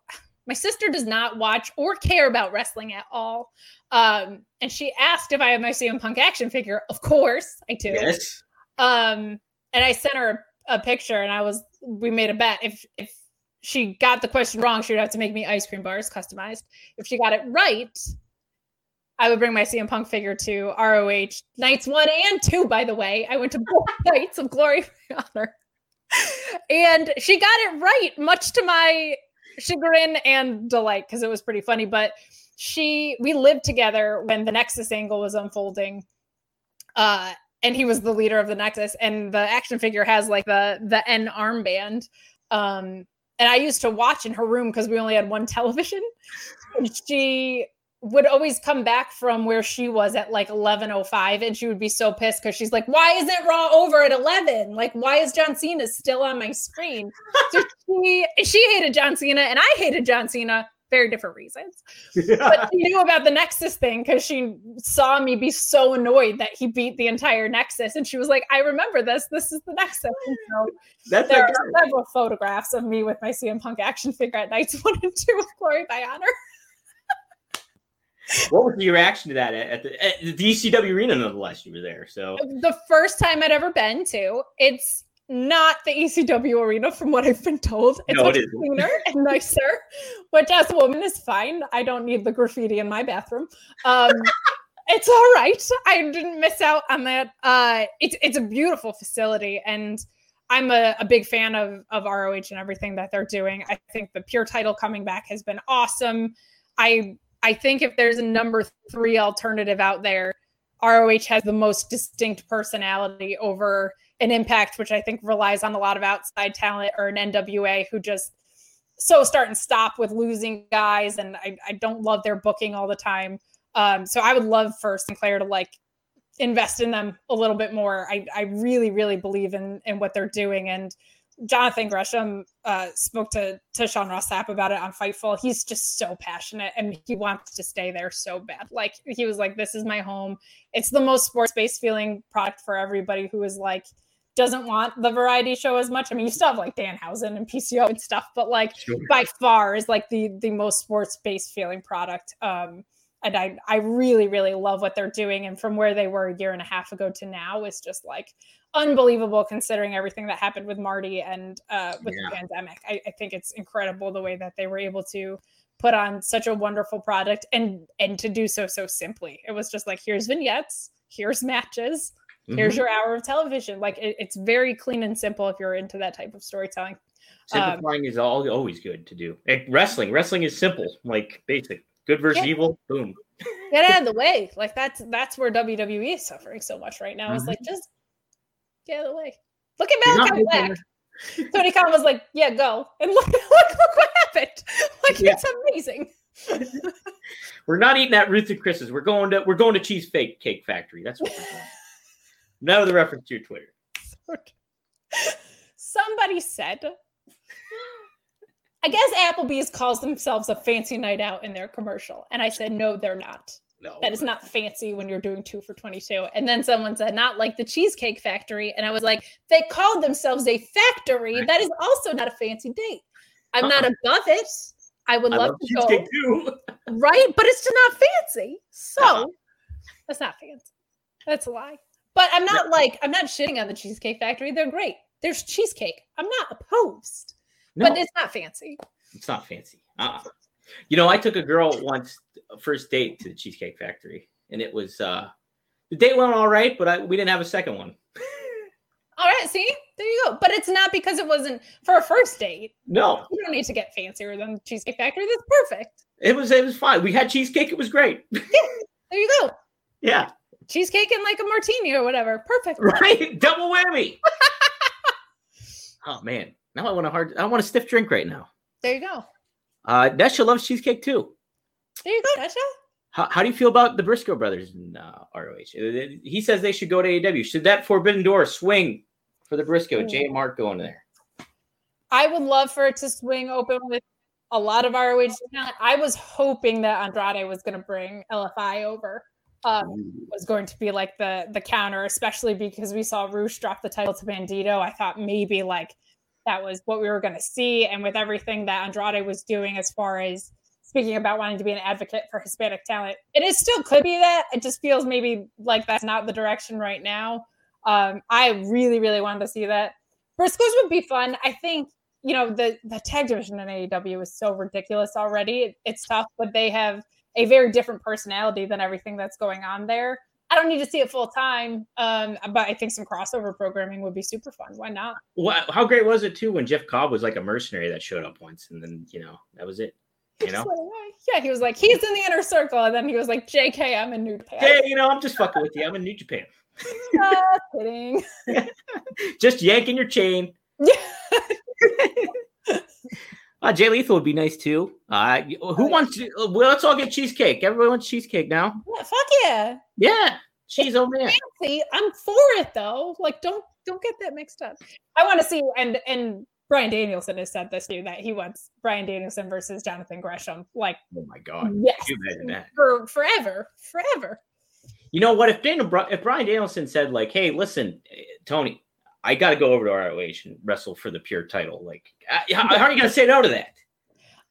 my sister does not watch or care about wrestling at all. Um, and she asked if I have my CM Punk action figure. Of course, I do. Yes. Um, and I sent her a, a picture, and I was we made a bet if if she got the question wrong, she would have to make me ice cream bars customized. If she got it right, I would bring my CM Punk figure to ROH nights one and two. By the way, I went to both [laughs] nights of Glory and Honor, and she got it right, much to my chagrin and delight because it was pretty funny. But she, we lived together when the Nexus angle was unfolding, uh, and he was the leader of the Nexus, and the action figure has like the the N armband. Um, and I used to watch in her room because we only had one [laughs] television. And she would always come back from where she was at like 11:05 and she would be so pissed cuz she's like why isn't Raw over at 11 like why is John Cena still on my screen? So she she hated John Cena and I hated John Cena very different reasons. But she knew about the Nexus thing cuz she saw me be so annoyed that he beat the entire Nexus. And she was like I remember this. This is the Nexus. So That's there are several photographs of me with my CM Punk action figure at nights [laughs] one and two of Glory by Honor. What was your reaction to that at, the, at the ECW arena? Nonetheless, you were there, so. The first time I'd ever been to. It's not the ECW arena, from what I've been told. It's No, much it cleaner [laughs] and nicer, which as a woman is fine. I don't need the graffiti in my bathroom. Um, [laughs] it's all right. I didn't miss out on that. Uh, it's it's a beautiful facility, and I'm a, a big fan of of ROH and everything that they're doing. I think the pure title coming back has been awesome. I I think if there's a number three alternative out there, ROH has the most distinct personality over an impact, which I think relies on a lot of outside talent or an NWA who just so start and stop with losing guys. And I, I don't love their booking all the time. Um, so I would love for Sinclair to like invest in them a little bit more. I, I really, really believe in in what they're doing. And Jonathan Gresham uh, spoke to to Sean Ross Sapp about it on Fightful. He's just so passionate and he wants to stay there so bad. Like he was like, "This is my home. It's the most sports based feeling product for everybody who is like." Doesn't want the variety show as much. I mean, you still have like Danhausen and PCO and stuff, but like by far is like the the most sports based feeling product. Um, and I I really really love what they're doing. And from where they were a year and a half ago to now is just like unbelievable considering everything that happened with Marty and uh, with Yeah. the pandemic. I, I think it's incredible the way that they were able to put on such a wonderful product and and to do so so simply. It was just like here's vignettes, here's matches, here's Mhm. your hour of television. Like it, it's very clean and simple if you're into that type of storytelling. simplifying is all always good to do. Eh, wrestling, wrestling is simple, like basic. Good versus Yeah. evil, boom. Get out of the [laughs] way. Like that's that's where WWE is suffering so much right now. It's like just get out of the way. Look at Malakai Black. [laughs] Tony Khan was like, "Yeah, go," and [laughs] look, look, look what happened. Like Yeah. it's amazing. We're not eating at Ruth and Chris's. We're going to we're going to Cheese Fake Cake Factory. That's what we're doing. None of the reference to your Twitter. Somebody said I guess Applebee's calls themselves a fancy night out in their commercial. And I said, no, they're not. No, That is not fancy when you're doing two for 22. And then someone said, not like the Cheesecake Factory. And I was like, they called themselves a factory. That is also not a fancy date. I'm not Uh-uh. above it. I would I love love to go. too. Right? But it's just not fancy. So Uh-uh. that's not fancy. That's a lie. But I'm not like, I'm not shitting on the Cheesecake Factory. They're great. There's cheesecake. I'm not opposed, No, but it's not fancy. it's not fancy. Uh-uh. You know, I took a girl once, first date to the Cheesecake Factory, and it was uh the date went all right, but I, we didn't have a second one. All right, see, there you go. But it's not because it wasn't for a first date. No, You don't need to get fancier than the Cheesecake Factory. That's perfect. it was it was fine. We had cheesecake. It was great. Yeah, [laughs] There you go. yeah, Cheesecake and like a martini or whatever. Perfect. [laughs] right. Double whammy. [laughs] oh man, now I want a hard. I want a stiff drink right now. There you go. Uh, Nesha loves cheesecake too. There you go, Dasha. How, how do you feel about the Briscoe brothers in uh, ROH? Uh, He says they should go to AEW. Should that forbidden door swing for the Briscoe? Jay and Mark going there. I would love for it to swing open with a lot of ROH talent. I was hoping that Andrade was going to bring LFI over. Um, was going to be like the the counter, especially because we saw Rush drop the title to Bandito. I thought maybe like that was what we were going to see, and with everything that Andrade was doing as far as speaking about wanting to be an advocate for Hispanic talent, it is still could be that. It just feels maybe like that's not the direction right now. Um, I really, really wanted to see that. Briscoes would be fun. I think you know the the tag division in AEW is so ridiculous already. It- it's tough, but they have a very different personality than everything that's going on there. I don't need to see it full time, um, but I think some crossover programming would be super fun. Why not? Well, how great was it too when Jeff Cobb was like a mercenary that showed up once, and then you know that was it. You know, yeah, he was like, he's in the inner circle, and then he was like, "JK, I'm in New Japan." hey, you know, I'm just fucking with you. I'm in New Japan. [laughs] Ah, kidding. [laughs] Just yanking your chain. [laughs] Uh, Jay Lethal would be nice too. Uh, who wants? To, uh, well, let's all get cheesecake. Everyone wants cheesecake now. Yeah, fuck yeah. Yeah, cheese. Oh man. See, I'm for it though. Like, don't don't get that mixed up. I want to see and and Bryan Danielson has said this too that he wants Bryan Danielson versus Jonathan Gresham. Like, Oh my god. yes, you imagine that? for forever, forever. You know what? If Daniel, if Bryan Danielson said like, "Hey, listen, eh, Tony, I got to go over to ROH and wrestle for the pure title," like, how, how are you gonna say no to that?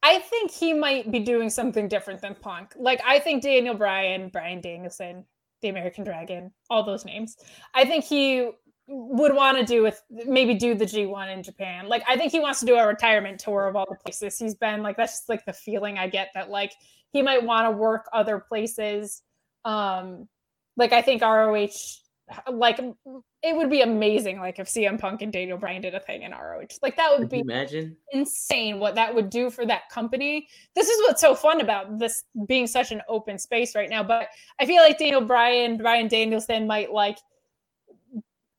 I think he might be doing something different than Punk. Like, I think Daniel Bryan, Brian Danielson, the American Dragon, all those names. I think he would want to do with maybe do the G1 in Japan. Like, I think he wants to do a retirement tour of all the places he's been. Like, that's just like the feeling I get that like he might want to work other places. Um, like I think ROH, like it would be amazing. Like if CM Punk and Daniel Bryan did a thing in ROH, like that would Could be imagine? insane what that would do for that company. This is what's so fun about this being such an open space right now. But I feel like Daniel Bryan, Brian Danielson might like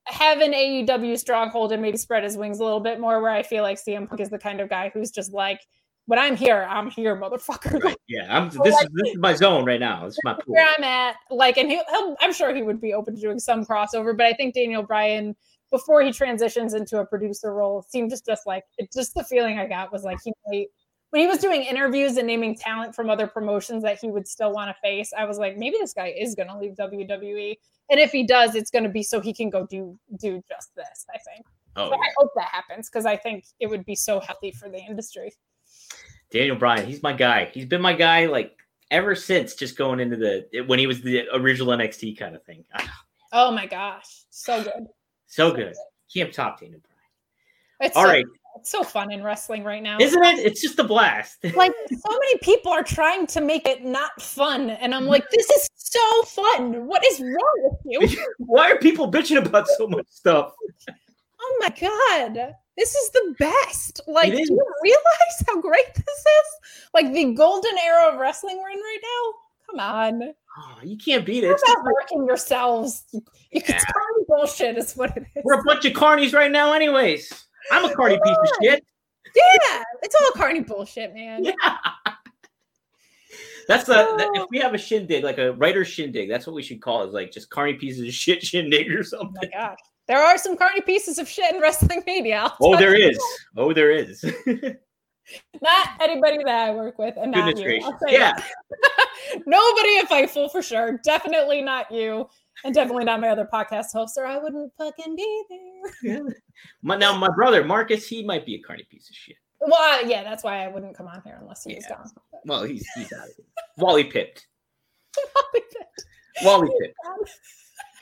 have an AEW stronghold and maybe spread his wings a little bit more. Where I feel like CM Punk is the kind of guy who's just like, when I'm here, I'm here, motherfucker. Right. [laughs] Yeah, I'm. This is this is my zone right now. This is my pool. where I'm at. Like, and he'll, he'll, I'm sure he would be open to doing some crossover, but I think Daniel Bryan, before he transitions into a producer role, seemed just, just like, it just the feeling I got was like he might, when he was doing interviews and naming talent from other promotions that he would still want to face, I was like, maybe this guy is going to leave WWE. And if he does, it's going to be so he can go do do just this. I think. Oh, So I hope that happens because I think it would be so healthy for the industry. Daniel Bryan, he's my guy. He's been my guy like ever since just going into the when he was the original NXT kind of thing. Ah, Oh my gosh, so good. so good. Can't top Daniel Bryan. It's All so, right, it's so fun in wrestling right now. isn't it? It's just a blast. [laughs] like so many people are trying to make it not fun and i'm like this is so fun what is wrong with you [laughs] Why are people bitching about so much stuff? oh my god this is the best like do you realize how great this is like the golden era of wrestling we're in right now come on Oh, you can't beat it. You're It's just about like- working yourselves you, you Yeah. it's of bullshit is what it is we're a bunch of carnies right now, anyways. I'm a carny piece of shit. yeah it's all carny bullshit man Yeah. [laughs] That's the that- if oh. we have a shindig, like a writer shindig, that's what we should call it. Like just carny pieces of shit [laughs] shindig or oh something. my gosh there are some carny pieces of shit in [laughs] wrestling media Oh, tell there you is. Oh, there is. [laughs] Not anybody that I work with, and not Goodness you. I'll say Yeah. that. [laughs] Nobody at Fightful for sure. Definitely not you, and definitely not my other podcast hosts, or I wouldn't fucking be there. My, now my brother Marcus, he might be a carny piece of shit. Well, uh, yeah, that's why I wouldn't come on here unless he was Yeah. gone. Well, he's he's out of it. Wally pipped. Wally pipped.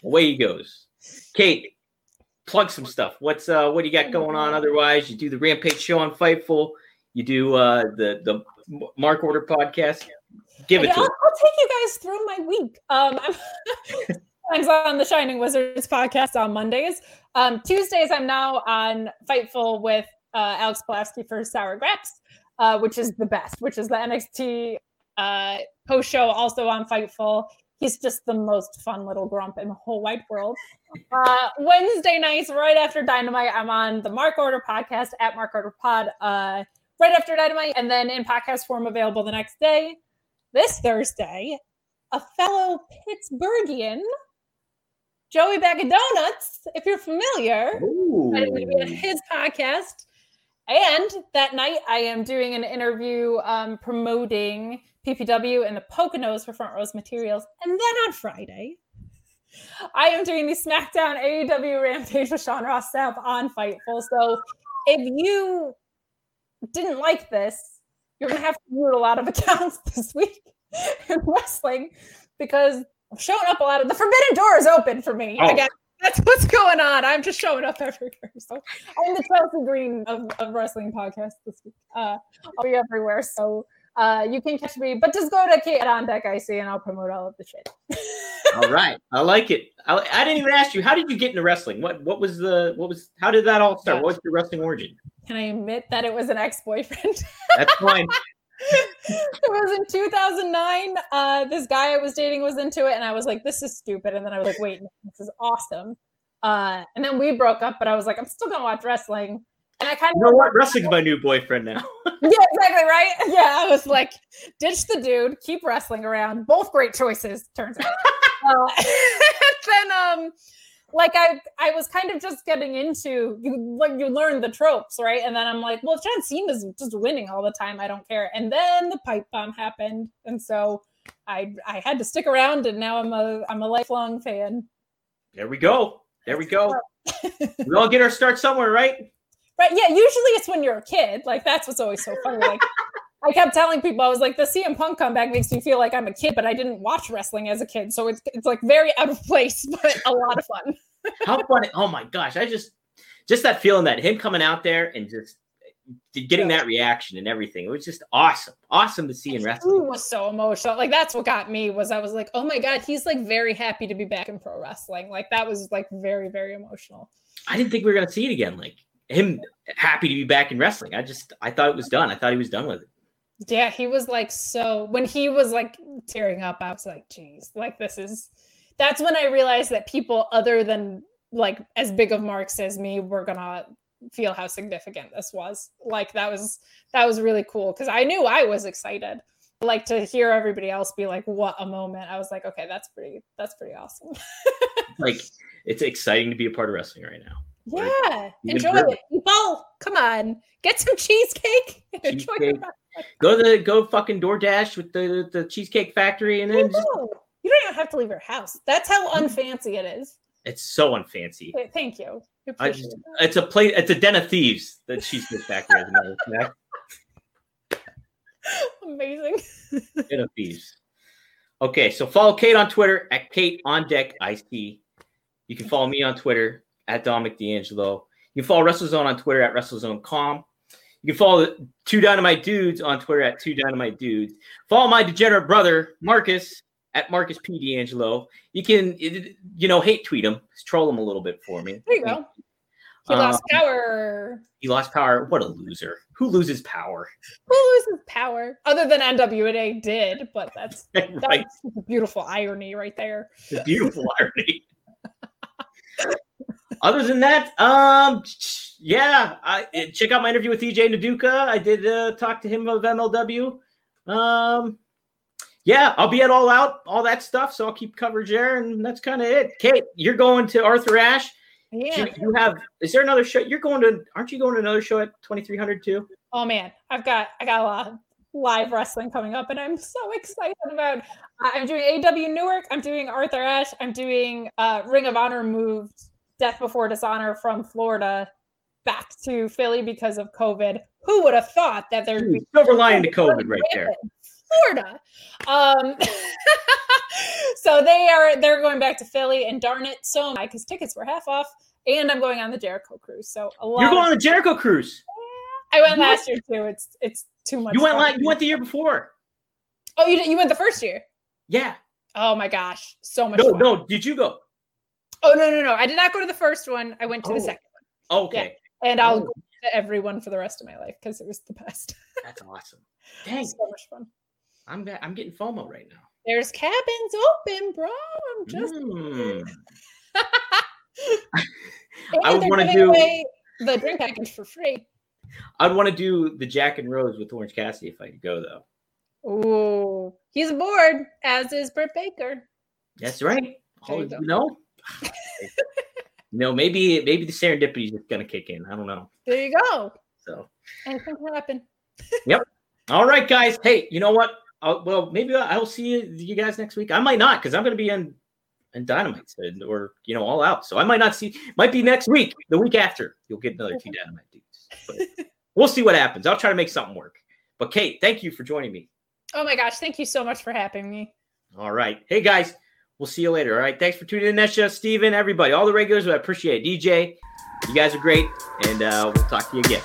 Away he goes. Kate, plug some stuff. What's uh what do you got going on otherwise? You do the Rampage show on Fightful. You do uh the the Mark Order podcast. Give it Yeah, to I'll. I'll take you guys through my week. Um, I'm [laughs] sometimes on the Shining Wizards podcast on Mondays. Um, Tuesdays, I'm now on Fightful with uh, Alex Pulaski for Sour Graps, uh, which is the best, which is the NXT uh, post show, also on Fightful. He's just the most fun little grump in the whole wide world. Uh, Wednesday nights, right after Dynamite, I'm on the Mark Order podcast at Mark Order Pod, uh, right after Dynamite, and then in podcast form available the next day. This Thursday, a fellow Pittsburghian, Joey Bag of Donuts, if you're familiar, I'm going to be on his podcast. And that night, I am doing an interview um, promoting PPW and the Poconos for Front Rows Materials. And then on Friday, I am doing the SmackDown AEW Rampage with Sean Ross Sapp on Fightful. So if you didn't like this, you're going to have to mute a lot of accounts [laughs] this week in wrestling because I'm showing up a lot of the Forbidden Door is open for me. I Oh. got that's what's going on. I'm just showing up everywhere. So I'm the Chelsea Green of, of wrestling podcast this week. Uh, I'll be everywhere. So uh, you can catch me, but just go to Kate on Deck IC and I'll promote all of the shit. [laughs] All right, I like it. I, I didn't even ask you. How did you get into wrestling? What what was the what was? How did that all start? What was your wrestling origin? Can I admit that it was an ex boyfriend? [laughs] That's fine. [laughs] it was in 2009. Uh, this guy I was dating was into it, and I was like, "This is stupid." And then I was like, "Wait, no, this is awesome." Uh, and then we broke up, but I was like, "I'm still gonna watch wrestling." And I kind of You know what? Wrestling's my new boyfriend now. [laughs] yeah, exactly right. [laughs] Yeah, I was like, ditch the dude, keep wrestling around. Both great choices, turns out. [laughs] uh, then, um, like I, I was kind of just getting into you. Like you learn the tropes, right? And then I'm like, well, if John Cena's just winning all the time, I don't care. And then the pipe bomb happened, and so I, I had to stick around, and now I'm a, I'm a lifelong fan. There we go. There we go. we all get our start somewhere, right? Right. Yeah. Usually it's when you're a kid. Like that's what's always so funny. Like I kept telling people, I was like, the CM Punk comeback makes me feel like I'm a kid, but I didn't watch wrestling as a kid. So it's it's like very out of place, [laughs] but a lot of fun. How funny! Oh my gosh, I just just that feeling that him coming out there and just eh, getting that reaction and everything. It was just awesome, awesome to see in wrestling. was so emotional. Like that's what got me was I was like, oh my God, he's like very happy to be back in pro wrestling. Like that was like very, very emotional. I didn't think we were gonna see it again. Like him happy to be back in wrestling. I just I thought it was done. I thought he was done with it. Yeah, he was like so when he was like tearing up, I was like, geez, like this is that's when I realized that people other than like as big of marks as me were gonna feel how significant this was. Like that was that was really cool because I knew I was excited. Like to hear everybody else be like, what a moment. I was like, okay, that's pretty that's pretty awesome. [laughs] Like it's exciting to be a part of wrestling right now. Yeah. Even Enjoy it. People, come on. Get some cheesecake. [laughs] Enjoy your Cheesecake. Go to the go fucking DoorDash with the the Cheesecake Factory, and then just. You don't even have to leave your house. That's how unfancy it is. it's so unfancy. Thank you. Just, it's a place. It's a den of thieves. The Cheesecake Factory, as a matter. Amazing. [laughs] Den of thieves. Okay, so follow Kate on Twitter at Kate on Deck IC. You can follow me on Twitter at Dominic D'Angelo. You can follow WrestleZone on Twitter at WrestleZoneCom. You can follow the Two Dynamite Dudes on Twitter at Two Dynamite Dudes. Follow my degenerate brother Marcus at Marcus P D'Angelo. You can, you know, hate tweet him, troll him a little bit for me. There you go. He lost Um, power. He lost power. What a loser! Who loses power? Who loses power? Other than NWA did, but that's [laughs] right, that's a beautiful irony right there. the beautiful irony. [laughs] Other than that, um, yeah, I check out my interview with EJ Nduka. I did uh, talk to him of MLW. Um, yeah, I'll be at All Out, all that stuff. So I'll keep coverage there, and that's kind of it. Kate, you're going to Arthur Ashe. Yeah. You, you have? Is there another show? You're going to? Aren't you going to another show at 2300 too? Oh man, I've got I got a lot of live wrestling coming up, and I'm so excited about. I'm doing AEW Newark. I'm doing Arthur Ashe. I'm doing uh, Ring of Honor moved Death Before Dishonor from Florida back to Philly because of COVID. Who would have thought that there'd be Silver lining to COVID right there. Florida. Um, [laughs] so they are they're going back to Philly, and darn it, so am I because tickets were half off, and I'm going on the Jericho cruise. So a lot. You're going on the Jericho cruise. I went last year too. It's it's too much. You went like you went the year before. Oh, you you went the first year. Yeah. Oh my gosh, so much. No, fun. no. Did you go? Oh no, no, no! I did not go to the first one. I went to Oh. the second Okay. one, and I'll Oh. go to everyone for the rest of my life because it was the best. [laughs] That's awesome. Dang, so much fun. I'm I'm getting FOMO right now. There's cabins open, bro. I'm just. Mm. [laughs] I would wanna do- away the drink package for free. I'd want to do the Jack and Rose with Orange Cassidy if I could go though. Ooh, he's aboard, as is Britt Baker. That's right. Oh, you you know, no, maybe maybe the serendipity is just gonna kick in. I don't know. There you go. So, Anything can happen. [laughs] Yep. All right, guys. Hey, you know what? I'll, well, maybe I will see you, you guys next week. I might not because I'm gonna be in in Dynamite or you know all out. So I might not see. Might be next week, the week after. You'll get another two Dynamite dudes. But we'll see what happens. I'll try to make something work. But Kate, thank you for joining me. Oh my gosh, thank you so much for having me. All right. Hey guys, we'll see you later. All right. Thanks for tuning in, Nesha, Steven, everybody, all the regulars. I appreciate it. DJ, you guys are great. And uh, we'll talk to you again.